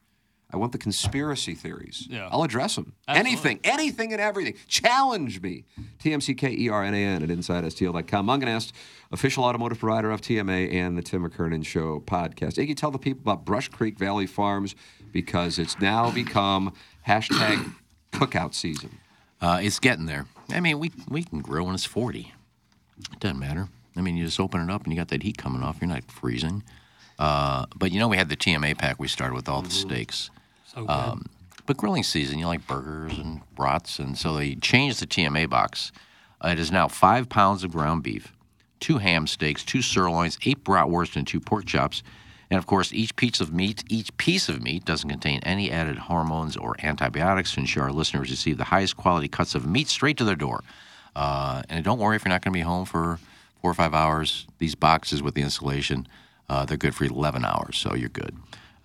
I want the conspiracy theories. Yeah. I'll address them. Absolutely. Anything, anything and everything. Challenge me. TMCKERNAN at InsideSTL.com. Mungenast, official automotive provider of TMA and the Tim McKernan Show podcast. Iggy, tell the people about Brush Creek Valley Farms because it's now become hashtag cookout season. Uh, it's getting there. I mean, we we can grow when it's 40. It doesn't matter. I mean, you just open it up and you got that heat coming off. You're not freezing. Uh, but you know, we had the TMA pack we started with all the steaks. Um, but grilling season, you like burgers and brats, and so they changed the TMA box. Uh, it is now five pounds of ground beef, two ham steaks, two sirloins, eight bratwurst, and two pork chops. And of course, each piece of meat, each piece of meat doesn't contain any added hormones or antibiotics to ensure our listeners receive the highest quality cuts of meat straight to their door. Uh, and don't worry if you're not going to be home for four or five hours. These boxes with the insulation, uh, they're good for 11 hours, so you're good.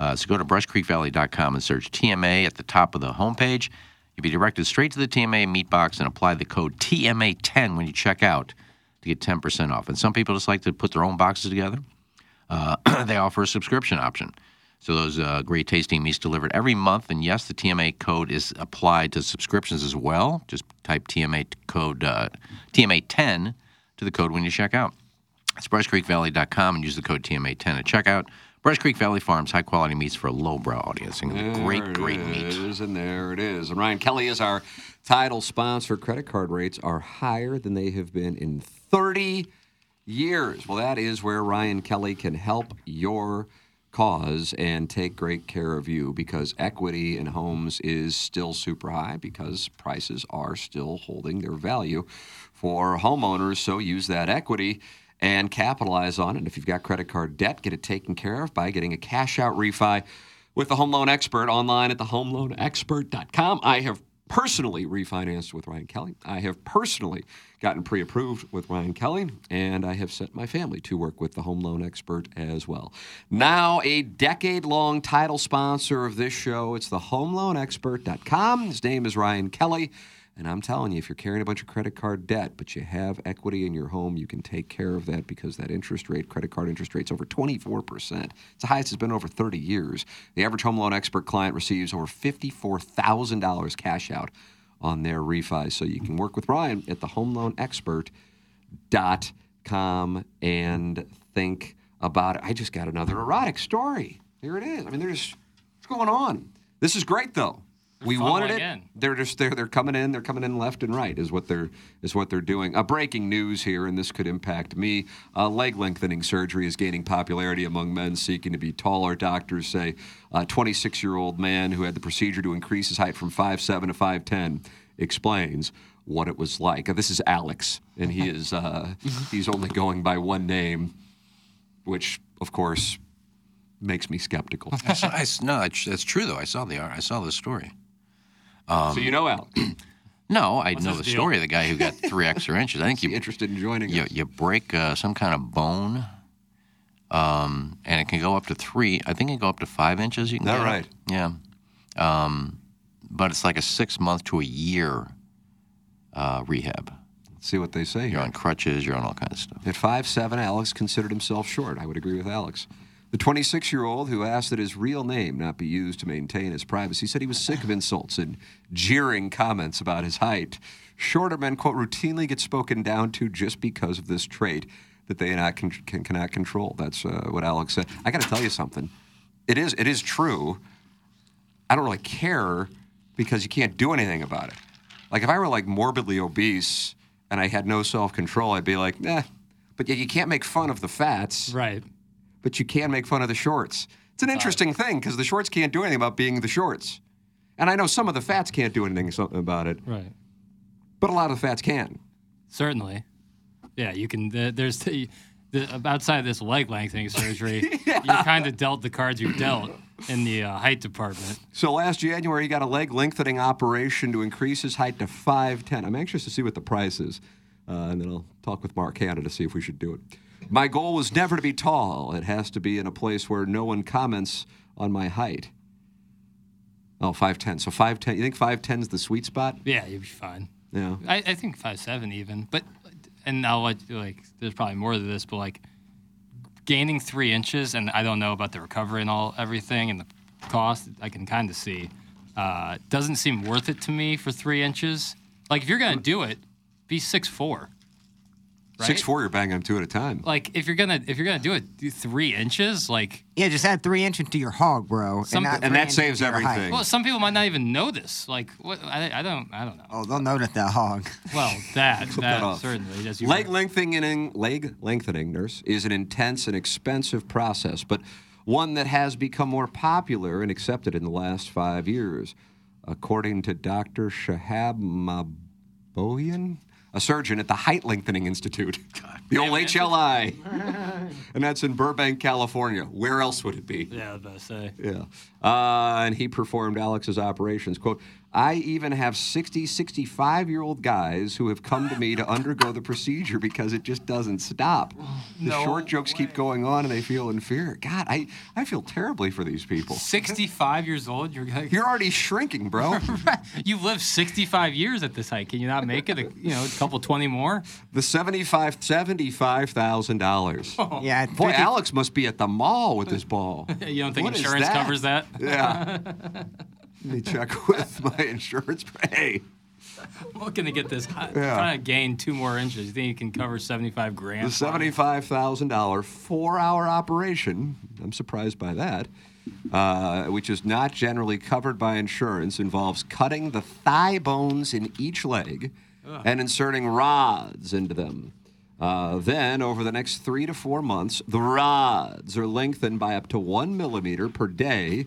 Uh, so go to brushcreekvalley.com and search TMA at the top of the homepage. You'll be directed straight to the TMA meat box and apply the code TMA10 when you check out to get 10% off. And some people just like to put their own boxes together. Uh, they offer a subscription option. So those uh, great tasting meats delivered every month. And yes, the TMA code is applied to subscriptions as well. Just type TMA code uh, TMA10 to the code when you check out. It's brushcreekvalley.com and use the code TMA10 at checkout. Brush Creek Valley Farms, high quality meats for a lowbrow audience. And great, great it meat. is, and there it is. And Ryan Kelly is our title sponsor. Credit card rates are higher than they have been in 30 years. Well, that is where Ryan Kelly can help your cause and take great care of you because equity in homes is still super high because prices are still holding their value for homeowners. So use that equity and capitalize on it. If you've got credit card debt, get it taken care of by getting a cash out refi with the home loan expert online at thehomeloanexpert.com. I have personally refinanced with Ryan Kelly. I have personally gotten pre approved with Ryan Kelly, and I have sent my family to work with the home loan expert as well. Now, a decade long title sponsor of this show, it's the homeloanexpert.com. His name is Ryan Kelly. And I'm telling you, if you're carrying a bunch of credit card debt, but you have equity in your home, you can take care of that because that interest rate, credit card interest rate's over 24%. It's the highest it's been over 30 years. The average home loan expert client receives over $54,000 cash out on their refi. So you can work with Ryan at the homeloanexpert.com and think about it. I just got another erotic story. Here it is. I mean, there's what's going on. This is great though. We fun wanted it. again. They're just they're they're coming in. They're coming in left and right. Is what they're is what they're doing. Uh, breaking news here, and this could impact me. Uh, leg lengthening surgery is gaining popularity among men seeking to be taller. Doctors say a 26 year old man who had the procedure to increase his height from 5'7 to 5'10 explains what it was like. Uh, this is Alex, and he is uh, he's only going by one name, which of course makes me skeptical. I saw, I s- no, it's, it's true though. I saw the I saw the story. Um, so you know Alex. No, I What's know the deal? story of the guy who got three extra inches. I think you're interested in joining you, you break uh, some kind of bone, um, and it can go up to three. I think it can go up to five inches. You can That right? Yeah, um, but it's like a six month to a year uh, rehab. Let's see what they say. You're on crutches. You're on all kinds of stuff. At five seven, Alex considered himself short. I would agree with Alex. The 26 year old who asked that his real name not be used to maintain his privacy said he was sick of insults and jeering comments about his height. Shorter men, quote, routinely get spoken down to just because of this trait that they not can, cannot control. That's uh, what Alex said. I got to tell you something. It is, it is true. I don't really care because you can't do anything about it. Like if I were like morbidly obese and I had no self control, I'd be like, nah. But yet you can't make fun of the fats. Right. But you can make fun of the shorts. It's an interesting thing because the shorts can't do anything about being the shorts. And I know some of the fats can't do anything so- about it, Right. but a lot of the fats can. Certainly. Yeah, you can. The, there's the, the outside this leg lengthening surgery. You kind of dealt the cards you dealt in the uh, height department. So last January, he got a leg lengthening operation to increase his height to 5'10. I'm anxious to see what the price is, uh, and then I'll talk with Mark Hanna to see if we should do it. My goal was never to be tall. It has to be in a place where no one comments on my height. Oh, 5'10. So 5'10. You think 5'10 is the sweet spot? Yeah, you'd be fine. Yeah. I, I think five seven even, but and I'll let you, like. There's probably more to this, but like gaining three inches, and I don't know about the recovery and all everything and the cost. I can kind of see. Uh, doesn't seem worth it to me for three inches. Like if you're gonna do it, be six four. Right? 6'4, you're banging him two at a time. Like if you're gonna if you're gonna do it, do three inches. Like Yeah, just add three inches to your hog, bro. Some- not and that saves to height. everything. well, some people might not even know this. Like what? I, I don't I don't know. Oh, they'll know that that hog. Well, that that, that certainly. As you Leg lengthening, leg lengthening, nurse, is an intense and expensive process, but one that has become more popular and accepted in the last five years, according to Dr. Shahab Mahboubian, a surgeon at the Height Lengthening Institute, the old HLI, and that's in Burbank, California. Where else would it be? Yeah, I was about to say. Yeah. Uh, and he performed Alex's operations. Quote, I even have 60, 65 year old guys who have come to me to undergo the procedure because it just doesn't stop. The No short jokes keep going on and they feel inferior. God, I, I feel terribly for these people. 65 years old. You're like, You're already shrinking, bro. You've lived 65 years at this height. Can you not make it? A, you know, a couple 20 more. The 75 $75,000. Yeah, Boy, Alex must be at the mall with this ball. You don't think What is insurance that? covers that? Yeah. Let me check with my insurance. Hey, I'm looking to get this. high, Yeah. Trying to gain two more inches. You think you can cover 75 grand? The seventy-five thousand dollar four-hour operation. I'm surprised by that. Uh, which is not generally covered by insurance, involves cutting the thigh bones in each leg and inserting rods into them. Uh, then, over the next three to four months, the rods are lengthened by up to one millimeter per day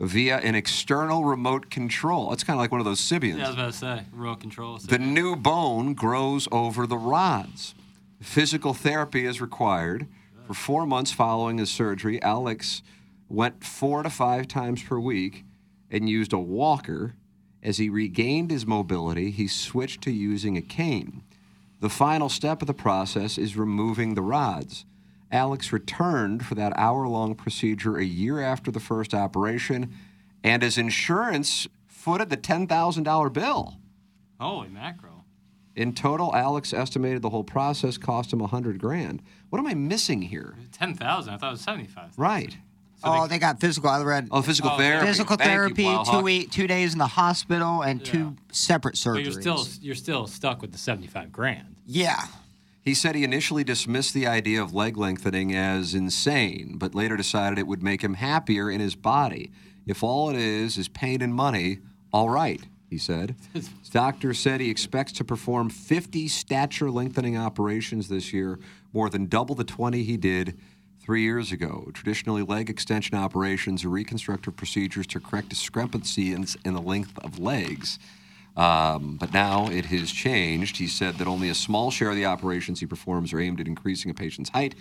via an external remote control. It's kind of like one of those Sybians. Yeah, I was about to say remote control. The new bone grows over the rods. Physical therapy is required. For four months following his surgery, Alex went four to five times per week and used a walker As he regained his mobility, he switched to using a cane. The final step of the process is removing the rods. Alex returned for that hour long procedure a year after the first operation, and his insurance footed the $10,000 bill. Holy mackerel. In total, Alex estimated the whole process cost him 100 grand. What am I missing here? 10,000. I thought it was 75. Right. oh, they got physical. I read. Oh, physical oh, therapy. Physical Thank you, therapy. Plowhawk. two week, two days in the hospital, and two separate surgeries. But you're still you're still stuck with the 75 grand. Yeah. He said he initially dismissed the idea of leg lengthening as insane, but later decided it would make him happier in his body. If all it is is pain and money, all right, he said. His doctor said he expects to perform 50 stature lengthening operations this year, more than double the 20 he did three years ago. Traditionally, leg extension operations are reconstructive procedures to correct discrepancies in the length of legs. Um, but now it has changed. He said that only a small share of the operations he performs are aimed at increasing a patient's height,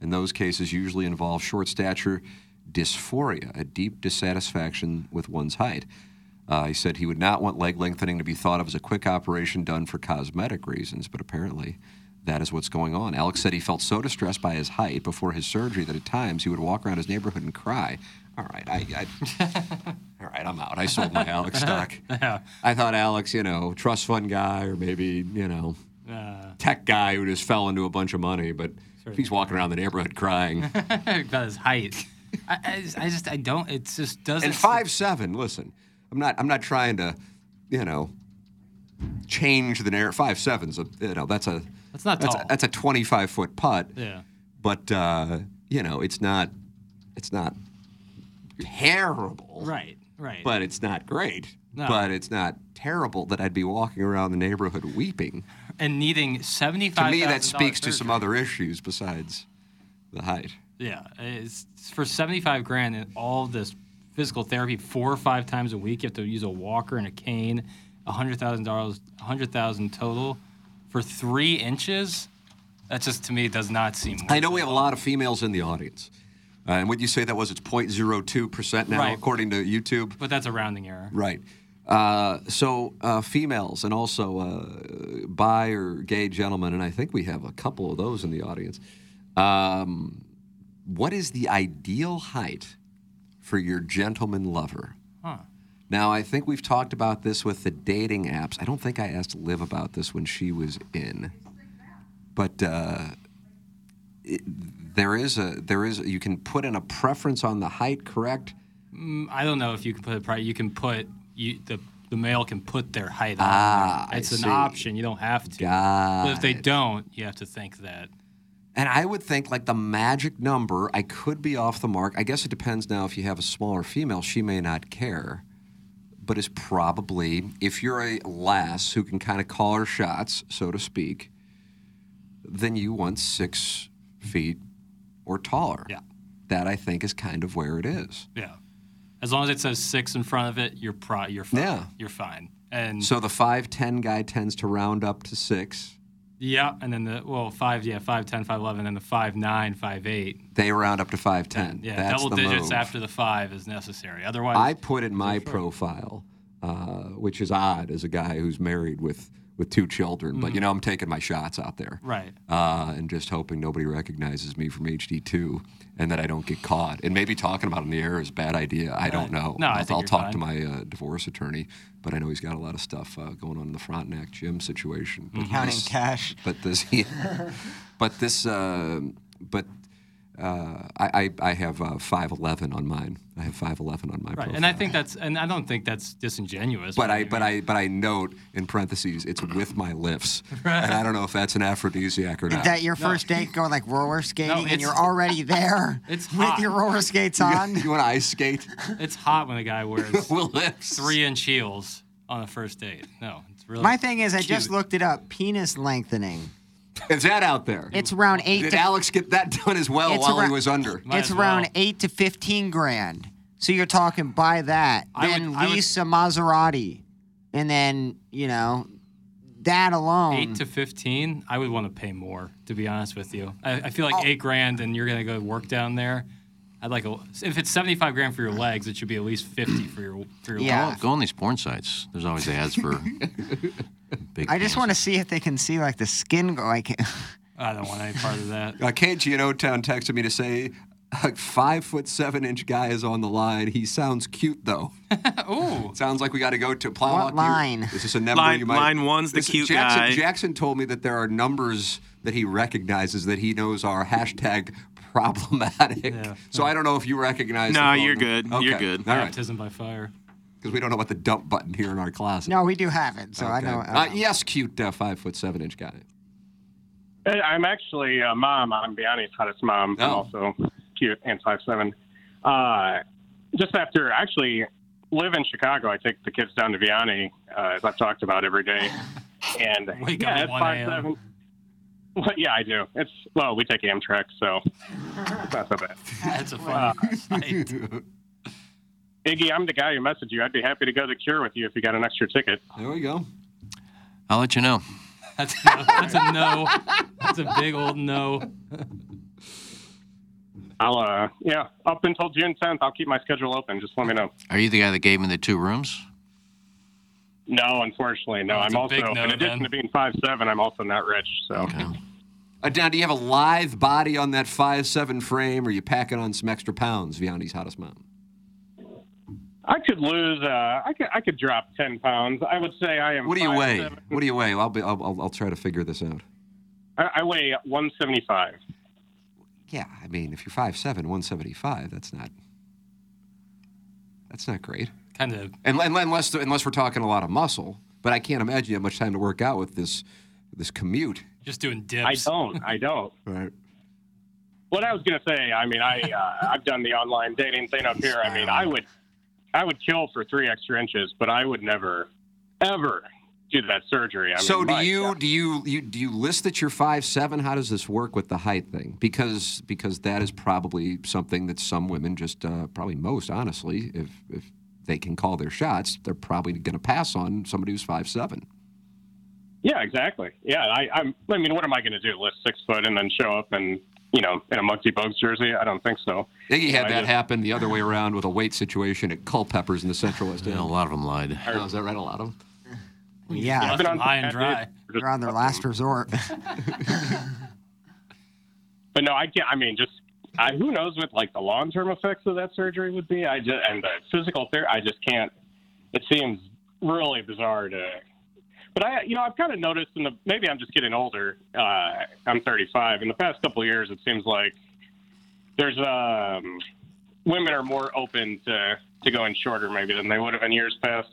and those cases usually involve short stature dysphoria, a deep dissatisfaction with one's height. Uh, he said he would not want leg lengthening to be thought of as a quick operation done for cosmetic reasons, but apparently that is what's going on. Alex said he felt so distressed by his height before his surgery that at times he would walk around his neighborhood and cry. All right, I, I all right, I'm out. I sold my Alex stock. Yeah. I thought Alex, you know, trust fund guy or maybe you know, Uh, tech guy who just fell into a bunch of money, but if he's walking around the neighborhood crying. about his height. I, I, just, I just I don't. It just doesn't. and five seven. Listen, I'm not. I'm not trying to, you know, change the narrative. Five seven's a. You know, that's a. That's not that's. A, that's a 25 foot putt. Yeah. But uh, you know, it's not. It's not terrible. Right. Right. But it's not great. No. But it's not terrible that I'd be walking around the neighborhood weeping. and needing seventy five. To me, that speaks to some other issues besides the height. Yeah, it's it's for seventy five grand and all this physical therapy four or five times a week. You have to use a walker and a cane. hundred thousand dollars, hundred thousand total for three inches. That just to me does not seem. I know we have a lot of females in the audience. Uh, and would you say that was it's 0.02% now, Right. according to YouTube? But that's a rounding error. Right. Uh, so uh, females and also uh, bi or gay gentlemen, and I think we have a couple of those in the audience. Um, what is the ideal height for your gentleman lover? Huh. Now, I think we've talked about this with the dating apps. I don't think I asked Liv about this when she was in, but uh, it, there is a there is you can put in a preference on the height, correct? Mm, I don't know if you can put it. pri- You can put you the the male can put their height on. Ah, there. It's I an see. option. You don't have to. Got but if they it. don't, you have to think that. And I would think like the magic number, I could be off the mark. I guess it depends now if you have a smaller female, she may not care. But is probably, if you're a lass who can kind of call her shots, so to speak, then you want six feet or taller. Yeah. That I think is kind of where it is. Yeah. As long as it says six in front of it, you're pro- you're fine. Yeah. You're fine. And So the 5'10 guy tends to round up to six. Yeah, and then the well five yeah five ten five eleven and the five nine five eight They round up to 5'10. yeah That's double the digits move. after the five is necessary. Otherwise, I put in my profile, uh, which is odd as a guy who's married with, with two children, but you know, I'm taking my shots out there. Mm-hmm. Right. Uh, and just hoping nobody recognizes me from HD2 and that I don't get caught. And maybe talking about it in the air is a bad idea. I don't know. No, I I'll, think I'll you're talk to my uh, divorce attorney, but I know he's got a lot of stuff uh, going on in the Frontenac gym situation. But Counting this- cash. But this, but this, uh, but uh, I, I, I have uh, 5'11 on mine. I have 5'11 on my right. profile. And I think that's and I don't think that's disingenuous. But I, any but I, but I note in parentheses, it's with my lifts, right. and I don't know if that's an aphrodisiac or not. Is not. that your first date going like roller skating and you're already there It's with your roller skates on? you want to ice skate? It's hot when a guy wears three inch heels on a first date. No, it's really. My thing is, I just looked it up. Penis lengthening. Is that out there? It's around eight. Did to, Alex get that done as well It's while arou- he was under? It's around well. eight to fifteen grand. So you're talking buy that, I then I would- lease a Maserati, and then you know that alone. Eight to fifteen, I would want to pay more. To be honest with you, I, I feel like Oh. eight grand, and you're gonna go work down there. I'd like a. If it's 75 grand for your legs, it should be at least 50 for your for your. Go, legs. go on these porn sites. There's always ads for big. I just want to see if they can see like the skin go. Like, I don't want any part of that. Uh, KG in O Town texted me to say, a five foot seven inch guy is on the line. He sounds cute though. Ooh. Sounds like we got to go to Plowhawk. What You- Is this a number Line- you might? line one's the Listen, cute Jackson, guy. Jackson told me that there are numbers that he recognizes that he knows are hashtag problematic. So I don't know if you recognize. the No, phone you're number. good. You're good. All right. Baptism by fire. Because we don't know what the dump button here in our closet. no, we do have it, so I know. Uh, yes, cute uh, five foot seven inch guy. I'm actually a mom. I'm Vianney's hottest mom. I'm Oh. also cute and five seven. Uh, just after actually live in Chicago, I take the kids down to Vianney, uh, as I've talked about every day. And Wake yeah, at it's five seven. Well, yeah, I do. It's well, we take Amtrak, so it's not so bad. That's a fun sight. Iggy, I'm the guy who messaged you. I'd be happy to go to the Cure with you if you got an extra ticket. There we go. I'll let you know. That's a no. That's a no. That's a big old no. I'll uh, yeah, up until June 10th, I'll keep my schedule open. Just let me know. Are you the guy that gave me the two rooms? No, unfortunately, no. It's I'm also, big in addition then. to being five seven, I'm also not rich. So Uh, now, do you have a live body on that five seven frame, or you packing on some extra pounds? Vianney's hottest mom. I could lose. Uh, I could. I could drop ten pounds. I would say I am. What do you weigh? 5'7". What do you weigh? I'll be. I'll, I'll, I'll try to figure this out. I, I weigh one seventy five. Yeah, I mean, if you're five seven, one seventy five, that's not. That's not great. Kind of. And, and unless unless we're talking a lot of muscle, but I can't imagine you have much time to work out with this this commute. Just doing dips. I don't. I don't. Right. What I was gonna say. I mean, I uh, I've done the online dating thing up here. I mean, I would I would kill for three extra inches, but I would never ever do that surgery. I so mean, do my you God. do you, you do you list that you're five seven? How does this work with the height thing? Because because that is probably something that some women just uh, probably most honestly, if if they can call their shots, they're probably going to pass on somebody who's five seven. Yeah, exactly. Yeah, I, I'm. I mean, what am I going to do? List six foot and then show up and you know in a Muggsy Bogues jersey? I don't think so. Iggy had I that just- happen the other way around with a weight situation at Culpeppers in the Central West Yeah, a lot of them lied. Oh, is that right? A lot of them. yeah, Left them high and dry. they're on their last resort. But no, I can't. I mean, just I, who knows what like the long term effects of that surgery would be? I just and the physical therapy. I just can't. It seems really bizarre to. But I, you know, I've kind of noticed in the maybe I'm just getting older. Uh, I'm 35. In the past couple of years, it seems like there's um, women are more open to to going shorter maybe than they would have in years past.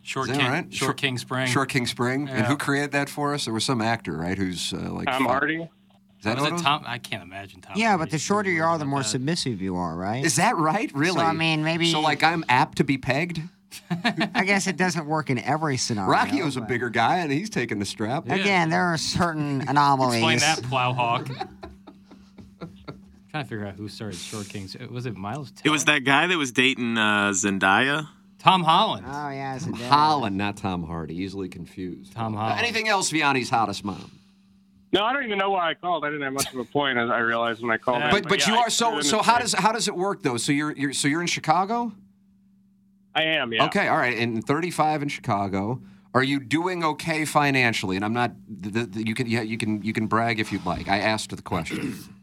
Short King. right? Short Short- King Spring. Short King Spring. And who created that for us? There was some actor, right? Who's uh, like Tom five- Hardy. Is that was it? Tom? I can't imagine Tom. yeah, Hardy but the shorter you are, the more that. submissive you are, right? Is that right? Really? So I mean, maybe. So like I'm apt to be pegged. I guess it doesn't work in every scenario. Rocky was a but- bigger guy, and he's taking the strap. Again, there are certain anomalies. Explain that, Plowhawk. trying to figure out who started Short Kings. Uh, Was it Miles? It was that guy that was dating uh, Zendaya. Tom Holland. Oh yeah, it's a Holland, not Tom Hardy. Easily confused. Tom Holland. anything else, Vianney's hottest mom? No, I don't even know why I called. I didn't have much of a point, as I realized when I called. in. But but yeah, you are so put it in so. How does how does it work though? So you're you're so you're in Chicago. I am? Yeah. Okay, all right. And 35 in Chicago. Are you doing okay financially? And I'm not. The, the, you can yeah, you can you can brag if you'd like. I asked the question.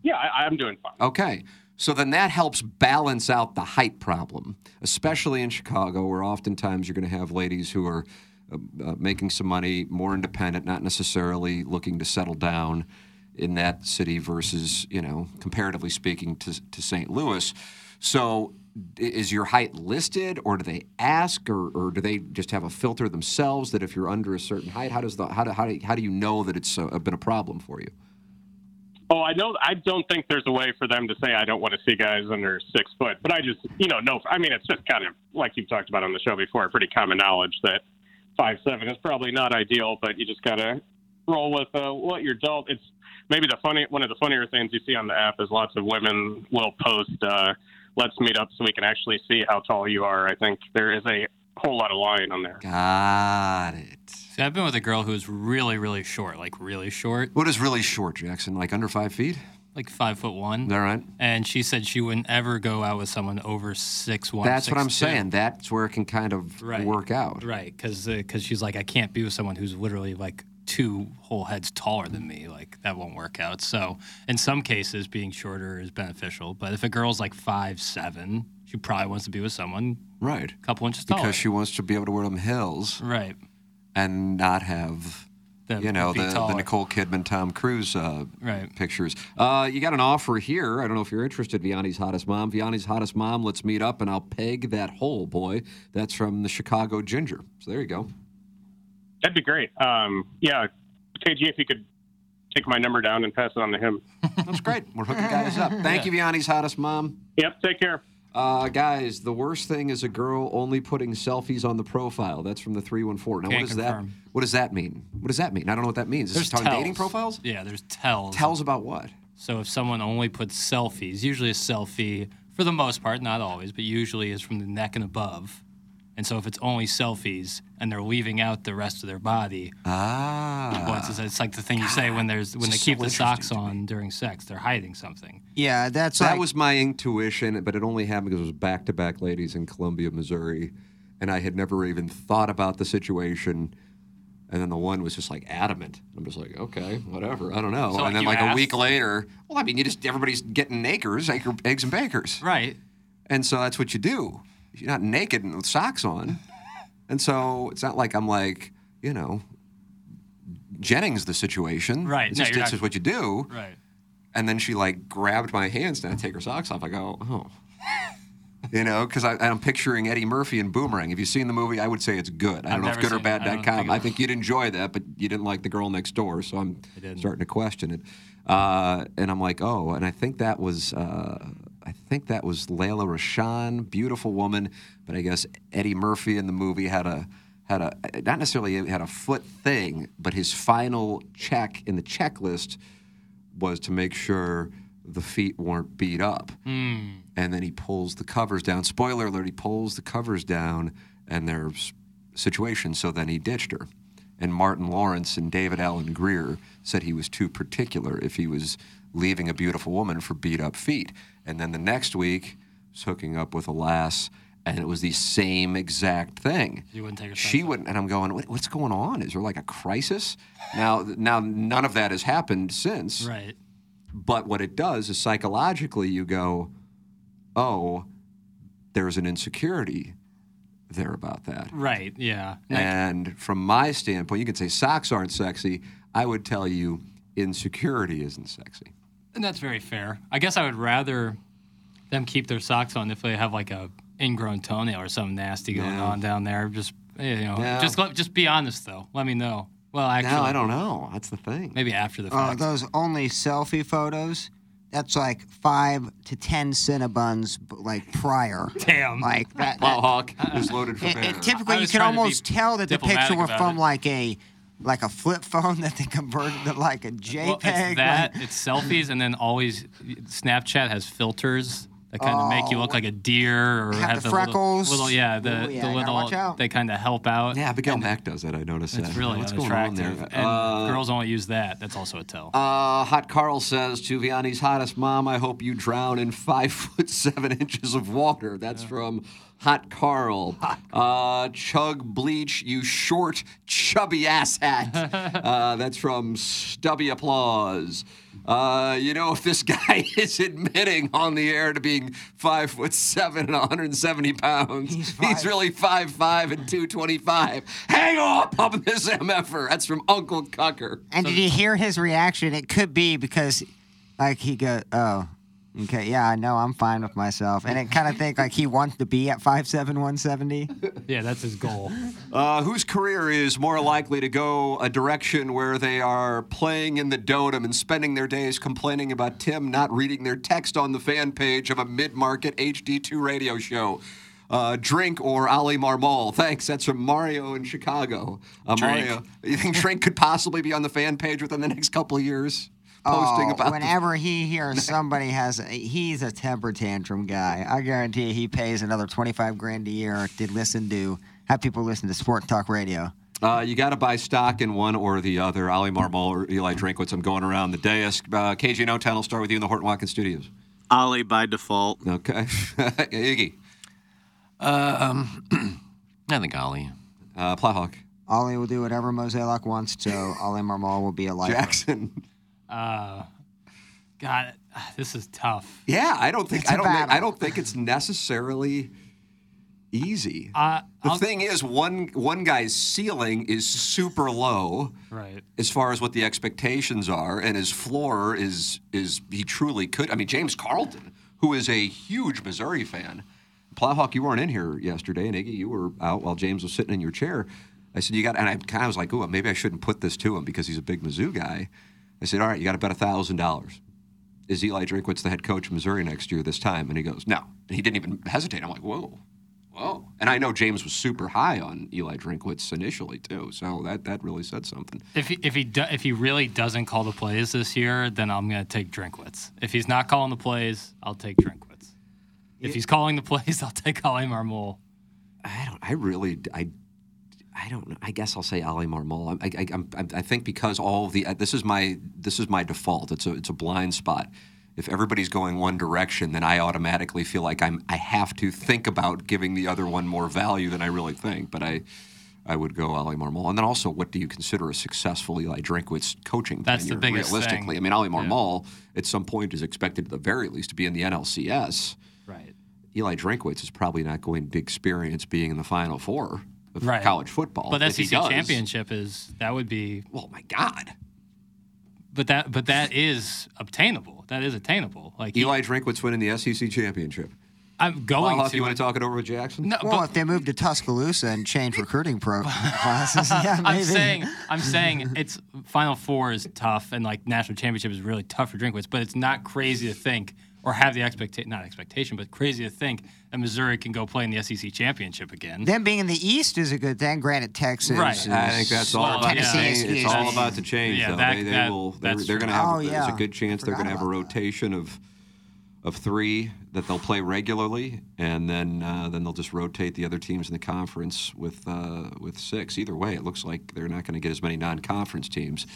Yeah, I, I'm doing fine. Okay. So then that helps balance out the height problem, especially in Chicago, where oftentimes you're going to have ladies who are uh, uh, making some money, more independent, not necessarily looking to settle down in that city versus, you know, comparatively speaking to, to St. Louis. So is your height listed or do they ask or, or do they just have a filter themselves that if you're under a certain height, how does the, how do, how do, how do you know that it's uh, been a problem for you? Oh, I know. I don't think there's a way for them to say I don't want to see guys under six foot. But I just, you know, no. I mean, it's just kind of like you've talked about on the show before. Pretty common knowledge that five seven is probably not ideal, but you just gotta roll with uh, what you're dealt. It's maybe the funny one of the funnier things you see on the app is lots of women will post, uh, "Let's meet up so we can actually see how tall you are." I think there is a whole lot of lying on there. Got it. See, I've been with a girl who's really, really short, like really short. What is really short, Jackson? Like under five feet? like five foot one. All right. And she said she wouldn't ever go out with someone over six one. That's what I'm saying. That's where it can kind of Right. work out. Right, because uh, she's like, I can't be with someone who's literally like two whole heads taller than me. Like that won't work out. So in some cases, being shorter is beneficial. But if a girl's like five seven, she probably wants to be with someone Right. a couple inches taller. Because she wants to be able to wear them heels right. and not have. Them you know the, the. Nicole Kidman, Tom Cruise uh, Right. pictures. Uh, you got an offer here. I don't know if you're interested. Vianney's hottest mom. Vianney's hottest mom. Let's meet up and I'll peg that hole, boy. That's from the Chicago Ginger. So there you go. That'd be great. Um, yeah, KG, if you could take my number down and pass it on to him. That's great. We're hooking guys up. Thank you, Vianney's hottest mom. Yep. Take care. Uh, guys, the worst thing is a girl only putting selfies on the profile. That's from the 314. Now, what Can't does confirm. that what does that mean? What does that mean? I don't know what that means. Is There's this on tells. dating profiles? Yeah, there's tells. Tells about what? So if someone only puts selfies, usually a selfie, for the most part, not always, but usually is from the neck and above. And so if it's only selfies and they're leaving out the rest of their body, ah, it's, it's like the thing you say when there's when this they keep so the socks on during sex, they're hiding something. Yeah, that's that like was my intuition, but it only happened because it was back to back ladies in Columbia, Missouri, and I had never even thought about the situation. And then the one was just like adamant. I'm just like, okay, whatever. I don't know. So, and then like a week later, well, I mean, you just everybody's getting acres, acre, eggs and bakers, right? And so that's what you do. You're not naked and with socks on, and so it's not like I'm like, you know, Jennings the situation, Right. It's No, just, this not- is what you do, Right. and then she like grabbed my hands and I take her socks off. I go, oh. You know, because I'm picturing Eddie Murphy in Boomerang. If you've seen the movie? I would say it's good. I I've don't know if never good or it. I think I think you'd enjoy that, but you didn't like the girl next door, so I'm starting to question it. Uh, and I'm like, oh, and I think that was. Uh, I think that was Lela Rochon, beautiful woman, but I guess Eddie Murphy in the movie had a had a not necessarily had a foot thing, but his final check in the checklist was to make sure the feet weren't beat up. Hmm. And then he pulls the covers down. Spoiler alert, he pulls the covers down and there's situation. So then he ditched her. And Martin Lawrence and David Alan Grier said he was too particular if he was leaving a beautiful woman for beat up feet. And then the next week, was hooking up with a lass, and it was the same exact thing. You wouldn't take her She wouldn't, and I'm going, what, what's going on? Is there like a crisis? Now, now none of that has happened since. Right. But what it does is psychologically, you go, oh, there's an insecurity there about that. Right. Yeah. And from my standpoint, you can say socks aren't sexy. I would tell you insecurity isn't sexy. And that's very fair. I guess I would rather them keep their socks on if they have like a ingrown toenail or something nasty going on down there. Just you know, just let, just be honest though. Let me know. Well, actually, no, I don't know. That's the thing. Maybe after the uh, fact. those only selfie photos. That's like five to ten Cinnabons, like prior. Damn. Like that. that Plowhawk is loaded for bear. and typically, you can trying to be almost tell that the picture were from it. like a like a flip phone that they converted to like a JPEG. well, it's that like- it's selfies, and then always Snapchat has filters that kind of make you look like a deer or Oh. Have have, the little- freckles. Little, yeah, the, Ooh, yeah, the little watch out. they kind of help out. yeah, Abigail Mack does that. I noticed It's that. really What's going on unattractive. there? And Uh, girls only use that. That's also a tell. Uh, Hot Carl says to Vianney's hottest mom, I hope you drown in five foot seven inches of water. That's from Hot Carl. Uh, Chug Bleach, you short, chubby asshat. uh, that's from Stubby Applause. Uh, you know, if this guy is admitting on the air to being five foot seven and 170 pounds, he's, really five five and 225. Hang up on this MFer. That's from Uncle Cucker. And did you hear his reaction? It could be because, like, he go, oh, okay, yeah, I know, I'm fine with myself. And it kind of think like he wants to be at 5'7", 170. yeah, that's his goal. Uh, whose career is more likely to go a direction where they are playing in the dotem and spending their days complaining about Tim not reading their text on the fan page of a mid-market HD2 radio show? Uh, Drink or Oli Marmol. Thanks. That's from Mario in Chicago. Uh, Drink. Mario, you think Drink could possibly be on the fan page within the next couple of years? Posting oh, about the- whenever he hears somebody has, a, he's a temper tantrum guy. I guarantee he pays another 25 grand a year to listen to, have people listen to Sport Talk Radio. Uh, you got to buy stock in one or the other. Oli Marmol or Eli Drinkwitz. I'm going around the dais. Uh, KG and O-Town will start with you in the Horton Watkins Studios. Oli by default. Okay. Iggy. Um, I think Oli. Uh, Plowhawk. Oli will do whatever Mozeliak wants to. Oli Marmol will be a lifer. Jackson. Uh, God, this is tough. Yeah, I don't think It's a I don't think. I don't think it's necessarily easy. Uh, the I'll- thing is, one one guy's ceiling is super low, Right. as far as what the expectations are, and his floor is is he truly could. I mean, James Carlton, who is a huge Missouri fan. Plowhawk, you weren't in here yesterday, and Iggy, you were out while James was sitting in your chair. I said, "You got," and I kind of was like, "Oh, maybe I shouldn't put this to him because he's a big Mizzou guy." I said, "All right, you got to bet a thousand dollars." Is Eli Drinkwitz the head coach of Missouri next year this time? And he goes, "No," and he didn't even hesitate. I'm like, "Whoa." Whoa. And I know James was super high on Eli Drinkwitz initially too, so that, that really said something. If he if he do, if he really doesn't call the plays this year, then I'm gonna take Drinkwitz. If he's not calling the plays, I'll take Drinkwitz. If he's calling the plays, I'll take Oli Marmol. I don't. I really. I. I don't know. I guess I'll say Oli Marmol. I, I, I'm, I'm- think because all of the uh, this is my this is my default. It's a it's a blind spot. If everybody's going one direction, then I automatically feel like I'm I have to think about giving the other one more value than I really think. But I I would go Oli Marmol. And then also, what do you consider a successful Eli Drinkwitz coaching That's the tenure, biggest realistically? thing. I mean, Oli Yeah. Marmol at some point is expected at the very least to be in the NLCS. Right. Eli Drinkwitz is probably not going to experience being in the Final Four of Right. college football. But If SEC does- championship is that would be. Oh my God. But that but that is obtainable. That is attainable. Like he- Eli Drinkwitz winning the SEC championship. I'm going Plowhawk, to. you want to talk it over with Jackson? No, Well, but if they move to Tuscaloosa and change recruiting pro classes, yeah, maybe. I'm saying I'm saying it's Final Four is tough and like national championship is really tough for Drinkwitz, but it's not crazy to think or have the expectation not expectation, but crazy to think that Missouri can go play in the SEC championship again. Them being in the East is a good thing. Granted, Texas. Right. is- I think that's all Well, about to yeah. change. It's all about to change, Yeah, though. that- they, they that- will. They're, they're going to have. Oh, There's a good chance they're going to have a about that. rotation of of three that they'll play regularly, and then uh, then they'll just rotate the other teams in the conference with uh, with six. Either way, it looks like they're not going to get as many non-conference teams.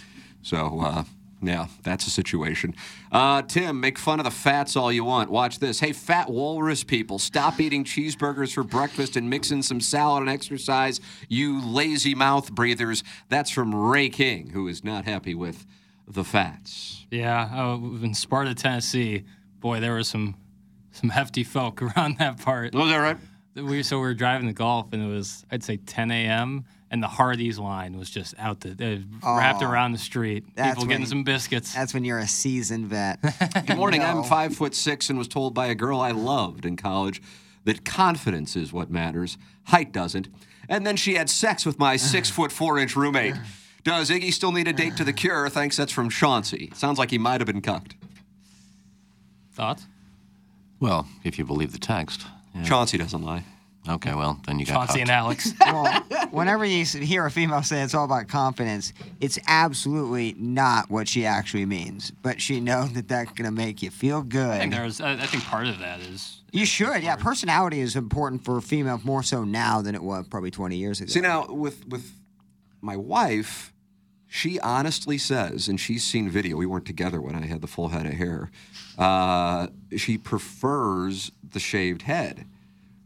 So. Uh, yeah, that's a situation. Uh, Tim, make fun of the fats all you want. Watch this. Hey, fat walrus people, stop eating cheeseburgers for breakfast and mix in some salad and exercise, you lazy mouth breathers. That's from Ray King, who is not happy with the fats. Yeah, oh, in Sparta, Tennessee, boy, there were some some hefty folk around that part. Was that right? We so we were driving to golf, and it was I'd say 10 a.m. and the Hardee's line was just out the uh, wrapped Oh, around the street. that's People getting when- some biscuits. That's when you're a seasoned vet. Good morning. I'm five foot six and was told by a girl I loved in college that confidence is what matters, height doesn't. And then she had sex with my six foot four inch roommate. Does Iggy still need a date to the cure? Thanks. That's from Chauncey. Sounds like he might have been cucked. Thoughts? Well, if you believe the text. Yeah. Chauncey doesn't lie. Okay, well, then you got Chauncey and. Alex. well, whenever you hear a female say it's all about confidence, it's absolutely not what she actually means. But she knows that that's going to make you feel I good. think there's. I I think part of that is You should, yeah. Personality is important for a female more so now than it was probably 20 years ago. See now with with my wife, she honestly says, and she's seen video. We weren't together when I had the full head of hair. Uh, she prefers the shaved head,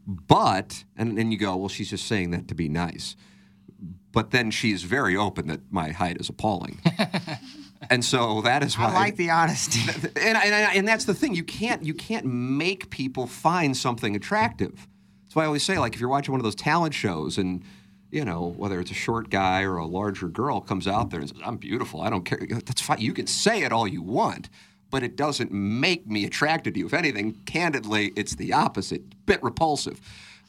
but and and you go, well, she's just saying that to be nice. But then she's very open that my height is appalling. And so that is why I like the honesty. and, and, and that's the thing you can't you can't make people find something attractive that's why i always say like if you're watching one of those talent shows and you know whether it's a short guy or a larger girl comes out there and says i'm beautiful i don't care that's fine you can say it all you want but it doesn't make me attracted to you if anything candidly it's the opposite bit repulsive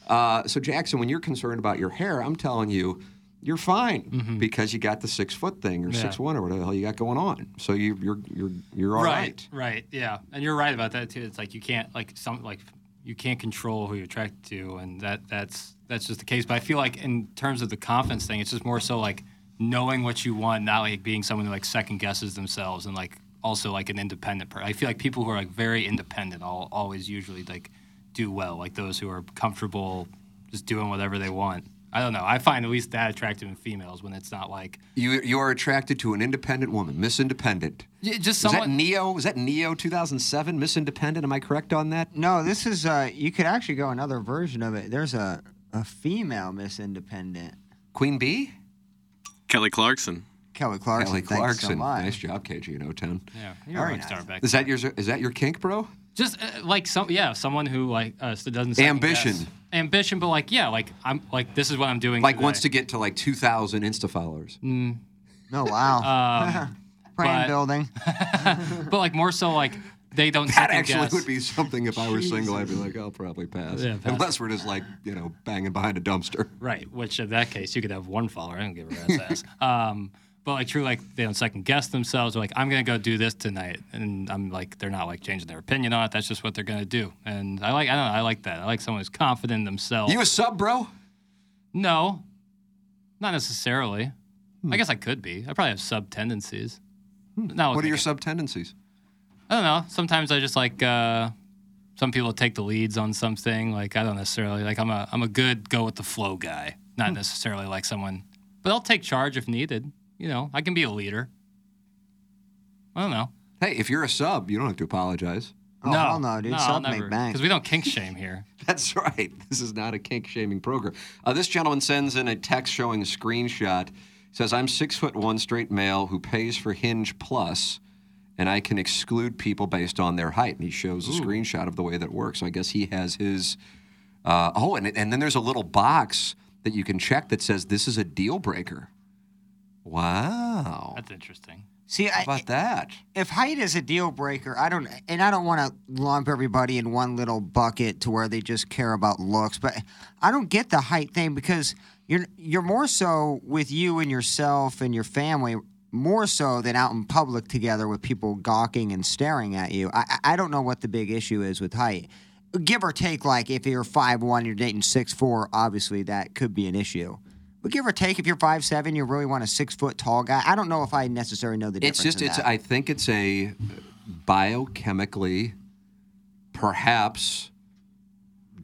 uh, so jackson when you're concerned about your hair i'm telling you you're fine because you got the six foot thing or Mm-hmm. Yeah. six one or whatever the hell you got going on. So you, you're you're you're all right. right, right, yeah, and you're right about that too. It's like you can't like some like you can't control who you're attracted to, and that that's that's just the case. But I feel like in terms of the confidence thing, it's just more so like knowing what you want, not like being someone who like second guesses themselves, and like also like an independent person. I feel like people who are like very independent all always usually like do well, like those who are comfortable just doing whatever they want. I don't know. I find at least that attractive in females when it's not like You you are attracted to an independent woman, Miss Independent. Yeah, just Was that someone- Ne-Yo? Was that Ne-Yo 2007? Miss Independent? Am I correct on that? No, this is. Uh, you could actually go another version of it. There's a a female Miss Independent, Queen Bee? Kelly Clarkson. Kelly Clarkson. Kelly thanks so Clarkson. much. nice job, KG in O-Town. yeah, you're a Very rock star nice. back. Is that your is that your kink, bro? Just uh, like some, yeah, someone who like uh, doesn't Ambition. guess. ambition, but like yeah, like I'm like this is what I'm doing. Like today. wants to get to like 2,000 Insta followers. Mm, Oh wow. um, Brand but- building. but like more so like they don't That actually guess. would be something if I were single. I'd be like, I'll probably pass. Yeah, pass. Unless we're just like, you know, banging behind a dumpster. Right, which in that case you could have one follower. I don't give a rat's ass. Um, but like true, like they don't second guess themselves. They're like, I'm gonna go do this tonight, and I'm like, they're not like changing their opinion on it. That's just what they're gonna do. And I like, I don't know, I like that. I like someone who's confident in themselves. You a sub, bro? no, not necessarily. Hmm. I guess I could be. I probably have sub tendencies. No, What are your sub tendencies? I don't know. Sometimes I just like uh, some people take the leads on something. Like I don't necessarily like I'm a I'm a good go with the flow guy. Hmm. Not necessarily like someone, but I'll take charge if needed. You know, I can be a leader. I don't know. Hey, if you're a sub, you don't have to apologize. Oh, hell no, dude. Sub make bank. Because we don't kink shame here. That's right. This is not a kink shaming program. Uh, this gentleman sends in a text showing a screenshot. He says, I'm six foot one straight male who pays for Hinge Plus, and I can exclude people based on their height. And he shows a Ooh. screenshot of the way that works. So I guess he has his. Uh, oh, and, and then there's a little box that you can check that says this is a deal breaker. Wow. That's interesting. See, How I, about that? if height is a deal breaker, I don't, and I don't want to lump everybody in one little bucket to where they just care about looks, but I don't get the height thing because you're you're more so with you and yourself and your family more so than out in public together with people gawking and staring at you. I I I don't know what the big issue is with height. Give or take, like if you're five one, you're dating six four. Obviously, that could be an issue. But give or take, if you're five seven, you really want a six foot tall guy. I don't know if I necessarily know the difference. It's just in it's. that. I think it's a biochemically, perhaps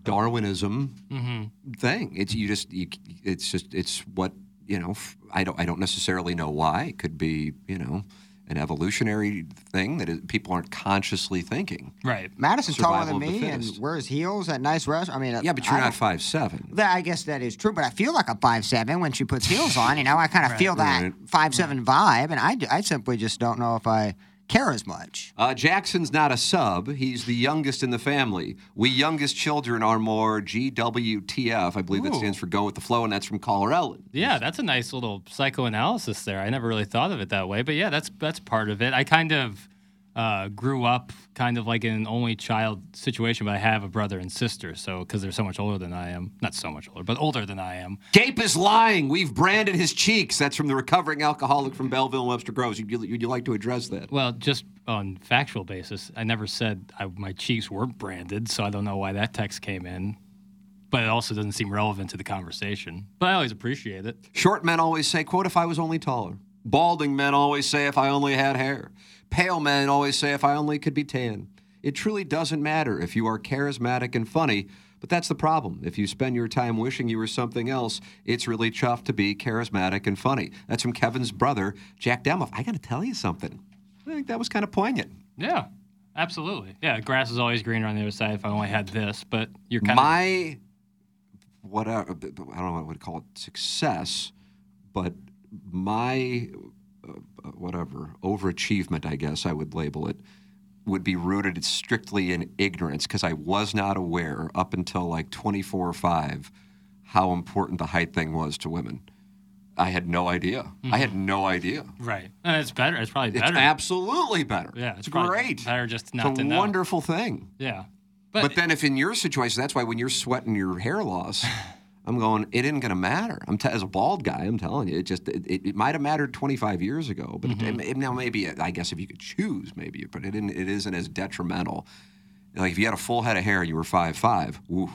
Darwinism Mm-hmm. thing. It's you just you, it's just it's what you know. f- I don't I don't necessarily know why. It could be you know an evolutionary thing that is, people aren't consciously thinking. Right. Madison's taller than Survival of the me and wears heels at nice restaurants. I mean, Yeah, but you're I not five seven. That, I guess that is true, but I feel like a five seven when she puts heels on. You know, I kind of Right. feel that Right. five seven vibe, and I, I simply just don't know if I care as much. Uh, Jackson's not a sub. He's the youngest in the family. We youngest children are more GWTF. I believe that stands for Go with the Flow, and that's from Caller Ellen. Yeah, that's a nice little psychoanalysis there. I never really thought of it that way, but yeah, that's that's part of it. I kind of uh, grew up kind of like in an only child situation, but I have a brother and sister, so because they're so much older than I am, not so much older, but older than I am. Gape is lying. We've branded his cheeks. That's from the recovering alcoholic from Belleville and Webster Groves. Would you, would you like to address that? Well, just on factual basis, I never said I, my cheeks weren't branded, so I don't know why that text came in. But it also doesn't seem relevant to the conversation. But I always appreciate it. Short men always say, quote, if I was only taller. Balding men always say, if I only had hair. Pale men always say, if I only could be tan. It truly doesn't matter if you are charismatic and funny, but that's the problem. If you spend your time wishing you were something else, it's really tough to be charismatic and funny. That's from Kevin's brother, Jack Demoff. I got to tell you something. I think that was kind of poignant. Yeah, absolutely. Yeah, grass is always greener on the other side if I only had this, but you're kind of. my whatever I don't know what I would call it success, but my uh, whatever overachievement, I guess I would label it, would be rooted strictly in ignorance because I was not aware up until like 24 or 5 how important the height thing was to women. I had no idea. I had mm-hmm. no idea. Right. And it's better. It's probably It's better. absolutely better. Yeah, it's it's great. better just not it's a wonderful thing. Yeah. But, But, then, if in your situation, that's why when you're sweating your hair loss, I'm going, it isn't going to matter. I'm t- as a bald guy, I'm telling you, it just it, it, it might have mattered 25 years ago, but Mm-hmm. it, now maybe I guess if you could choose, maybe, but it didn't, it isn't as detrimental. Like if you had a full head of hair and you were five five, ooh,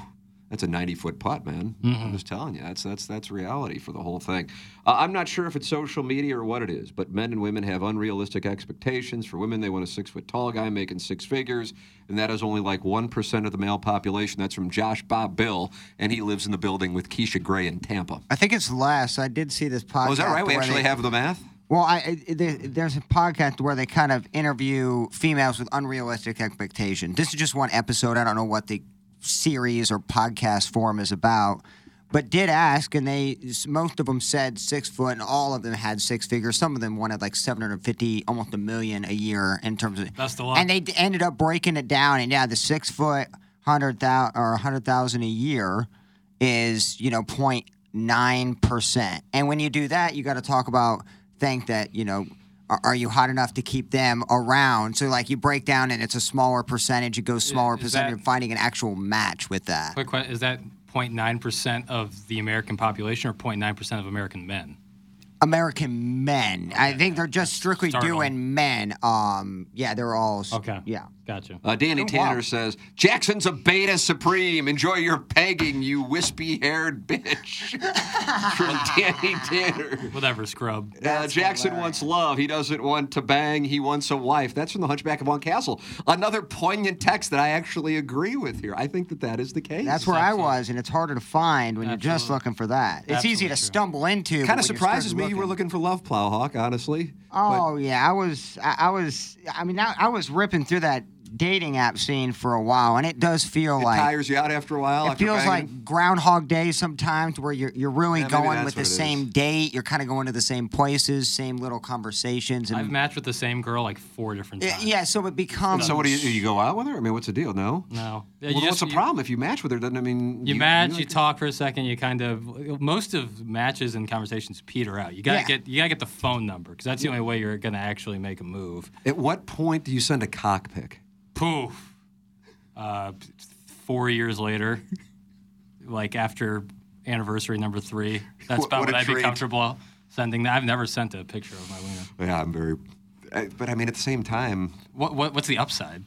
That's a 90 foot putt, man. Mm-hmm. I'm just telling you, that's that's that's reality for the whole thing. Uh, I'm not sure if it's social media or what it is, but men and women have unrealistic expectations. For women, they want a six foot tall guy making six figures, and that is only like one percent of the male population. That's from Josh Bob Bill, and he lives in the building with Keisha Gray in Tampa. I think it's less. I did see this podcast. Oh, is that right? We actually they- have the math. Well, I, I- there's a podcast where they kind of interview females with unrealistic expectations. This is just one episode. I don't know what the series or podcast form is about, but did ask, and they most of them said six foot, and all of them had six figures. Some of them wanted like 750, almost a million a year in terms of. That's the luck. And they d- ended up breaking it down, and yeah, the six foot, hundred thousand or hundred thousand a year is you know 0.9 percent. And when you do that, you got to talk about think that you know. Are you hot enough to keep them around? So, like, you break down and it's a smaller percentage. It goes smaller is percentage. that- finding an actual match with that. Quick question: Is that 0.9 percent of the American population, or 0.9 percent of American men? American men. I think they're just strictly startling. doing men. Um, yeah, they're all. Okay. Yeah. Gotcha. Uh, Danny Oh, Tanner wow. says, Jackson's a beta supreme. Enjoy your pegging, you wispy haired bitch. From Danny Tanner. Whatever, scrub. Uh, Jackson wants love. He doesn't want to bang. He wants a wife. That's from the Hunchback of Von Castle. Another poignant text that I actually agree with here. I think that that is the case. That's where I was, and it's harder to find when you're just looking for that. It's easy to stumble into. Kind of surprises starting me you were looking- looking for Love Plowhawk, honestly. Oh yeah, I was. I, I was. I mean, I, I was ripping through that dating app scene for a while, and it does feel It like tires you out after a while. It feels banging? like Groundhog Day sometimes, where you're you're really Yeah, going with the same is. date. You're kind of going to the same places, same little conversations, and I've matched with the same girl like four different yeah, times. yeah, so it becomes. so what do you, you go out with her? I mean, what's the deal? No. No. Well, you what's just- the problem? If you match with her, doesn't I mean You, match, you talk for a second, you kind of most of matches and conversations peter out. You gotta Yeah. get you gotta get the phone number because that's the only way you're gonna actually make a move. At what point do you send a cock pic? Poof. Uh, four years later, like after anniversary number three, that's about what I'd be comfortable sending. I've never sent a picture of my wiener. Yeah, I'm very. I, but I mean, at the same time, What, what what's the upside?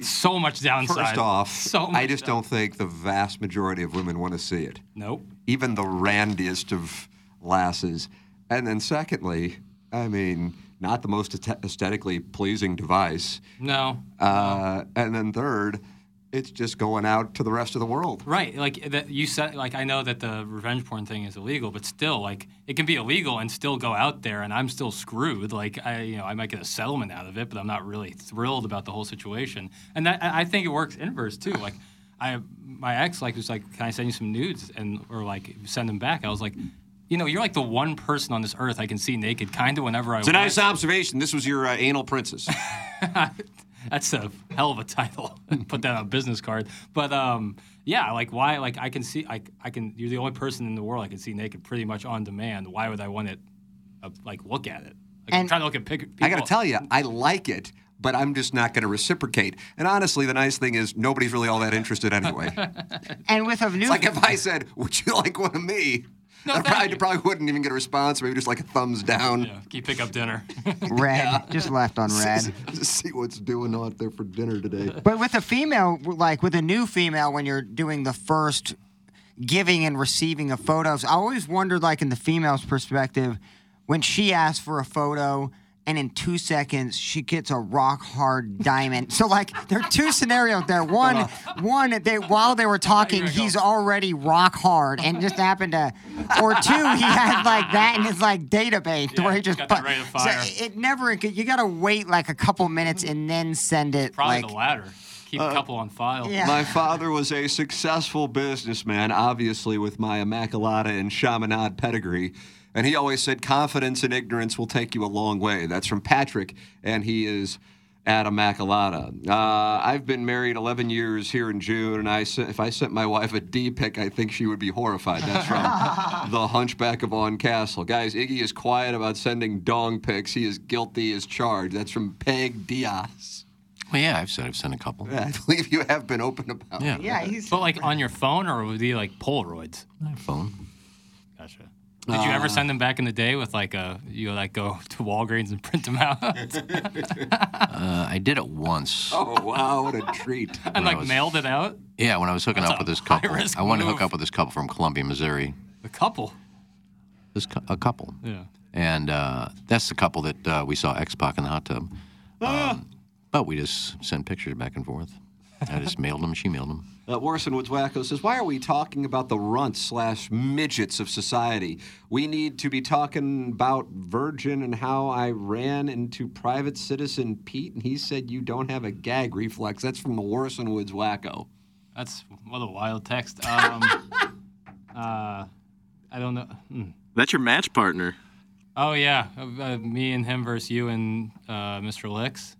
So much downside. First off, so I just don't think the vast majority of women want to see it. Nope. Even the randiest of lasses. And then, secondly, I mean, not the most aesthetically pleasing device. No. Uh, and then, third, it's just going out to the rest of the world. Right, like that you said. Like I know that the revenge porn thing is illegal, but still, like it can be illegal and still go out there, and I'm still screwed. Like I, you know, I might get a settlement out of it, but I'm not really thrilled about the whole situation. And that I I think it works inverse too. Like I, my ex, like was like, "Can I send you some nudes?" And or like send them back. I was like, you know, you're like the one person on this earth I can see naked, kind of whenever I. It's a nice observation. This was your uh, anal princess. That's a hell of a title. Put that on a business card. But um, yeah, like why? Like I can see, I, I can. You're the only person in the world I can see naked, pretty much on demand. Why would I want it? Uh, like look at it. Like, I'm trying to look at pic- people. I got to tell you, I like it, but I'm just not going to reciprocate. And honestly, the nice thing is nobody's really all that interested anyway. And with a new. It's like if I said, "Would you like one of me?" I probably, probably wouldn't even get a response. Maybe just like a thumbs down. Can you pick up dinner? Red, just left on red. Just see what's doing out there for dinner today. But with a female, like with a new female, when you're doing the first giving and receiving of photos, I always wondered, like in the female's perspective, when she asks for a photo and in two seconds she gets a rock hard diamond. So like there are two scenarios there. One, one they while they were talking, he's already rock hard and just happened to, or two, he had like that in his like database where he just got that put- ready to so fire. it never. You got to wait like a couple minutes and then send it. Probably like, the latter. Keep Uh, a couple on file. yeah. My father was a successful businessman, obviously with my Immaculata and Chaminade pedigree. And he always said, confidence and ignorance will take you a long way. That's from Patrick, and he is at Immaculata. Uh, I've been married 11 years here in June, and I sent, if I sent my wife a D pic, I think she would be horrified. That's from the Hunchback of On Castle. Guys, Iggy is quiet about sending dong pics. He is guilty as charged. That's from Peg Diaz. Well, yeah, I've said I've sent a couple. Yeah, I believe you have been open about Yeah. it. Yeah, he's. But like on your phone or would it be like Polaroids? My phone. Gotcha. Did you Uh, ever send them back in the day with like a you like go to Walgreens and print them out Uh, I did it once. Oh wow, what a treat! and I like was- mailed it out? Yeah, when I was hooking That's up with this couple, I wanted to hook up with this couple from Columbia, Missouri. A couple. This cou- a couple. Yeah. And uh, that's the couple that uh, we saw X Pac in the hot tub. Ah. Um, but we just sent pictures back and forth. I just mailed them. She mailed them. Uh, Warson Woods Wacko says, Why are we talking about the runts slash midgets of society? We need to be talking about Virgin and how I ran into private citizen Pete and he said you don't have a gag reflex. That's from the Warson Woods Wacko. That's what a wild text. Um, uh, I don't know. Hmm. That's your match partner. Oh yeah, uh, uh, me and him versus you and uh, Mr. Licks.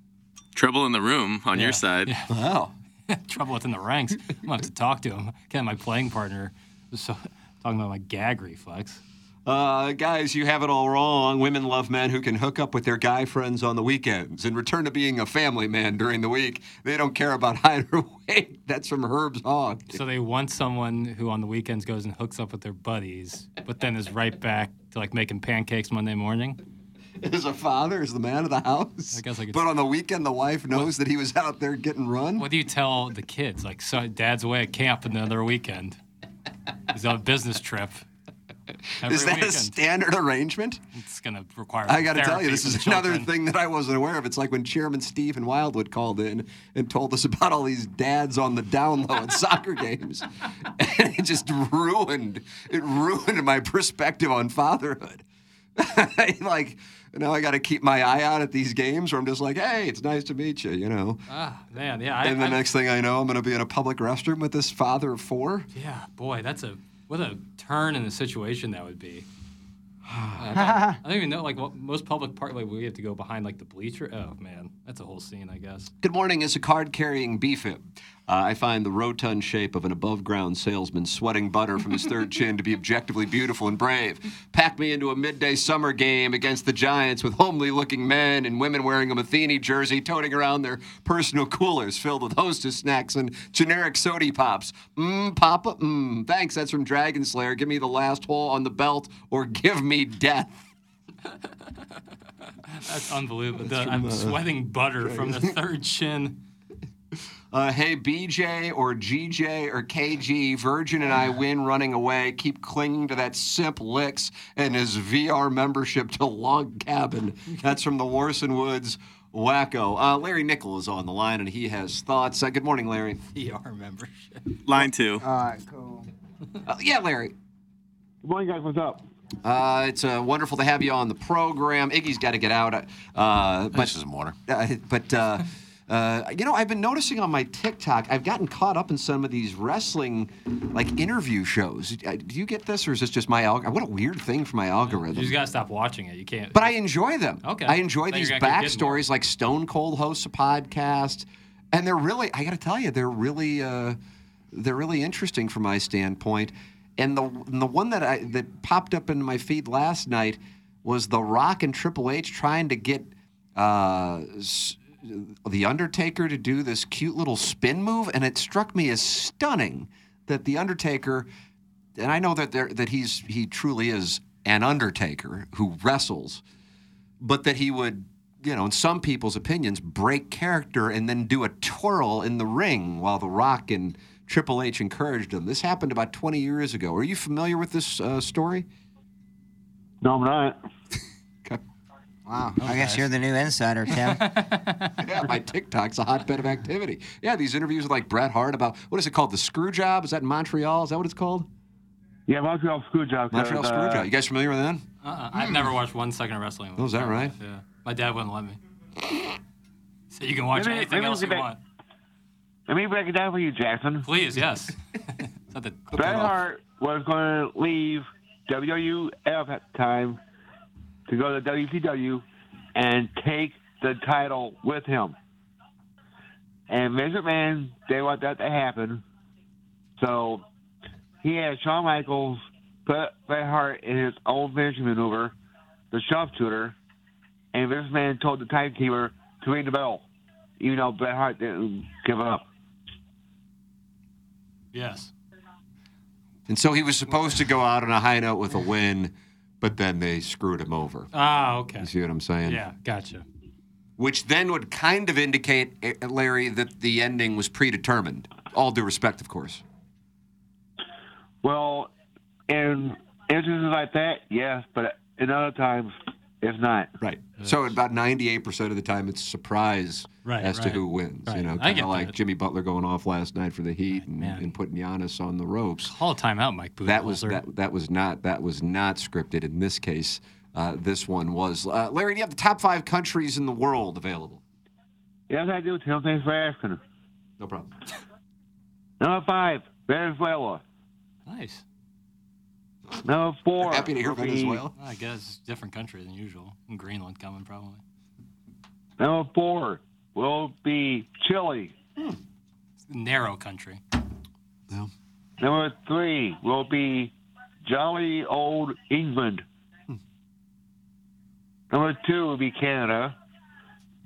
Trouble in the room on Yeah, your side. yeah. Wow. Trouble within the ranks. I'm gonna have to talk to him. Get my playing partner. So talking about my gag reflex. Uh, guys, you have it all wrong. Women love men who can hook up with their guy friends on the weekends in return to being a family man during the week. They don't care about height or weight. That's from Herb's Hog. So they want someone who on the weekends goes and hooks up with their buddies, but then is right back to like making pancakes Monday morning. As a father, as the man of the house. I guess I could. But on the weekend, the wife knows that he was out there getting run. What do you tell the kids? Like, so dad's away at camp another weekend. He's on a business trip. Every Is that weekend. a standard arrangement? It's gonna require. I got to tell you, this is another thing that I wasn't aware of. It's like when Chairman Stephen Wildwood called in and told us about all these dads on the down low at soccer games, and it just ruined it ruined my perspective on fatherhood. like now, I got to keep my eye out at these games, where I'm just like, hey, it's nice to meet you, you know. Ah, man, yeah. I, and the I- next thing I know, I'm going to be in a public restroom with this father of four. Yeah, boy, that's a what a turn in the situation that would be. I don't, I don't even know. Like what, most public part, like we have to go behind like the bleacher. Oh man, that's a whole scene, I guess. Good morning. It's a card carrying BFIB, uh, I find the rotund shape of an above ground salesman sweating butter from his third chin to be objectively beautiful and brave. Pack me into a midday summer game against the Giants with homely looking men and women wearing a Matheny jersey, toting around their personal coolers filled with hostess snacks and generic sody pops. Mmm, Papa, mmm. Thanks. That's from Dragon Slayer. Give me the last hole on the belt or give me death. That's unbelievable. That's The- from, I'm uh, sweating butter from the third chin. Uh, hey, BJ or GJ or KG, Virgin and I win running away. Keep clinging to that simp licks and his VR membership to Log Cabin. That's from the Warson Woods Wacko. Uh, Larry Nickel is on the line and he has thoughts. Uh, good morning, Larry. VR membership. Line two. All right, cool. Uh, yeah, Larry. Good morning, guys. What's up? Uh, it's uh, wonderful to have you on the program. Iggy's got to get out. Uh, but, some water. Uh, but uh, you know, I've been noticing on my TikTok, I've gotten caught up in some of these wrestling like interview shows. Uh, Do you get this, or is this just my algorithm? What a weird thing for my algorithm. You just gotta stop watching it. You can't. But I enjoy them. Okay. I enjoy these were gonna keep getting more. backstories, like Stone Cold hosts a podcast, and they're really. I got to tell you, they're really, uh, they're really interesting from my standpoint. And the and the one that I that popped up into my feed last night was The Rock and Triple H trying to get uh, s- the Undertaker to do this cute little spin move, and it struck me as stunning that the Undertaker and I know that there, that he's he truly is an Undertaker who wrestles, but that he would, you know, in some people's opinions, break character and then do a twirl in the ring while The Rock and Triple H encouraged him. This happened about 20 years ago. Are you familiar with this uh, story? No, I'm not. Wow. I guess you're the new insider, Tim. yeah, my TikTok's a hotbed of activity. Yeah, these interviews with like Bret Hart about what is it called? The Screw Job? Is that in Montreal? Is that what it's called? Yeah, Montreal Screwjob. Montreal Screw Job. You guys familiar with that? Uh-uh. I've never watched one second of wrestling. Oh, is that right? Yeah. My dad wouldn't let me. So you can watch Maybe- anything maybe else we you could- want. Let me break it down for you, Jackson. Please, yes. Is Bret Hart was going to leave WWF at the time to go to WCW and take the title with him. And Vince McMahon, they want that to happen. So he had Shawn Michaels put Bret Hart in his own finishing maneuver, the sharpshooter, and Vince McMahon told the timekeeper to ring the bell, even though Bret Hart didn't give up. Yes. And so he was supposed to go out on a high note with a win, but then they screwed him over. Ah, okay. You see what I'm saying? Yeah, gotcha. Which then would kind of indicate, eh, Larry, that the ending was predetermined. All due respect, of course. Well, in instances like that, yes, but in other times, it's not. Right. So about 98% of the time, it's surprise Right, as to who wins. You know, kind of like that. Jimmy Butler going off last night for the Heat and, and putting Giannis on the ropes. Call a timeout, Mike That was that, that was not that was not scripted. In this case, uh, this one was. Uh, Larry, do you have the top five countries in the world available? Yes, I do, Tim. Thanks for asking. No problem. Number five, Venezuela. Nice. Number four. Happy to hear will be- Well, I guess it's a different country than usual. Greenland coming probably. Number four will be Chile. It's a narrow country. Number three will be jolly old England. Number two will be Canada.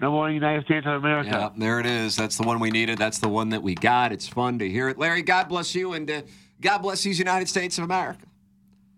Number one, United States of America. Yeah, there it is. That's the one we needed. That's the one that we got. It's fun to hear it. Larry, God bless you, and uh, God bless these United States of America.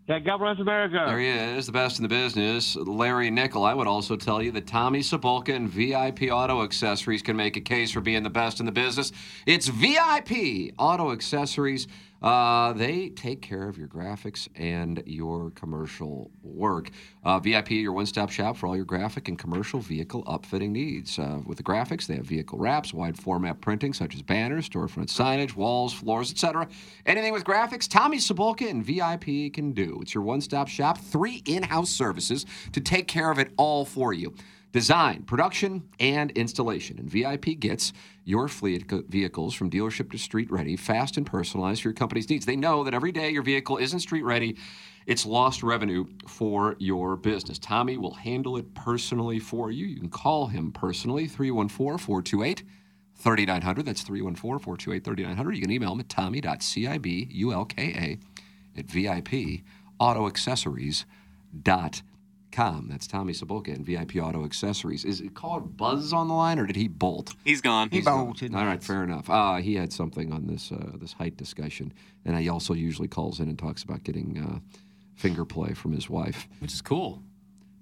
Yeah, God bless America. There he is, the best in the business. Larry Nickel. I would also tell you that Tommy Cibulka and VIP Auto Accessories can make a case for being the best in the business. It's VIP Auto Accessories. Uh, they take care of your graphics and your commercial work. Uh, VIP, your one stop shop for all your graphic and commercial vehicle upfitting needs. Uh, with the graphics, they have vehicle wraps, wide format printing such as banners, storefront signage, walls, floors, etc. Anything with graphics, Tommy Cibulka and VIP can do. It's your one stop shop, three in house services to take care of it all for you design, production, and installation. And VIP gets your fleet vehicles from dealership to street ready, fast and personalized for your company's needs. They know that every day your vehicle isn't street ready, it's lost revenue for your business. Tommy will handle it personally for you. You can call him personally, 314 428 3900. That's 314 428 3900. You can email him at tommy.cibulka at VIP autoaccessories.com. That's Tommy Cibulka and VIP Auto Accessories. Is it called Buzz on the line or did he bolt? He's gone. He bolted. All right, fair enough. Uh, he had something on this uh, this height discussion, and he also usually calls in and talks about getting uh, finger play from his wife, which is cool.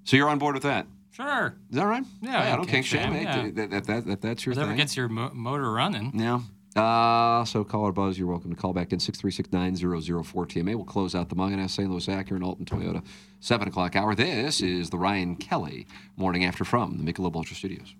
So you're on board with that? Sure. Is that right? Yeah, I I don't can't kink shame. shame, yeah. That, that, that, that- that's your Whatever thing. gets your mo- motor running. Yeah. Uh, so caller Buzz, you're welcome to call back in 636-9004 TMA. We'll close out the Mungenast, St. Louis Acura, and Alton Toyota 7 o'clock hour. This is the Ryan Kelly Morning After from the Michelob Ultra Studios.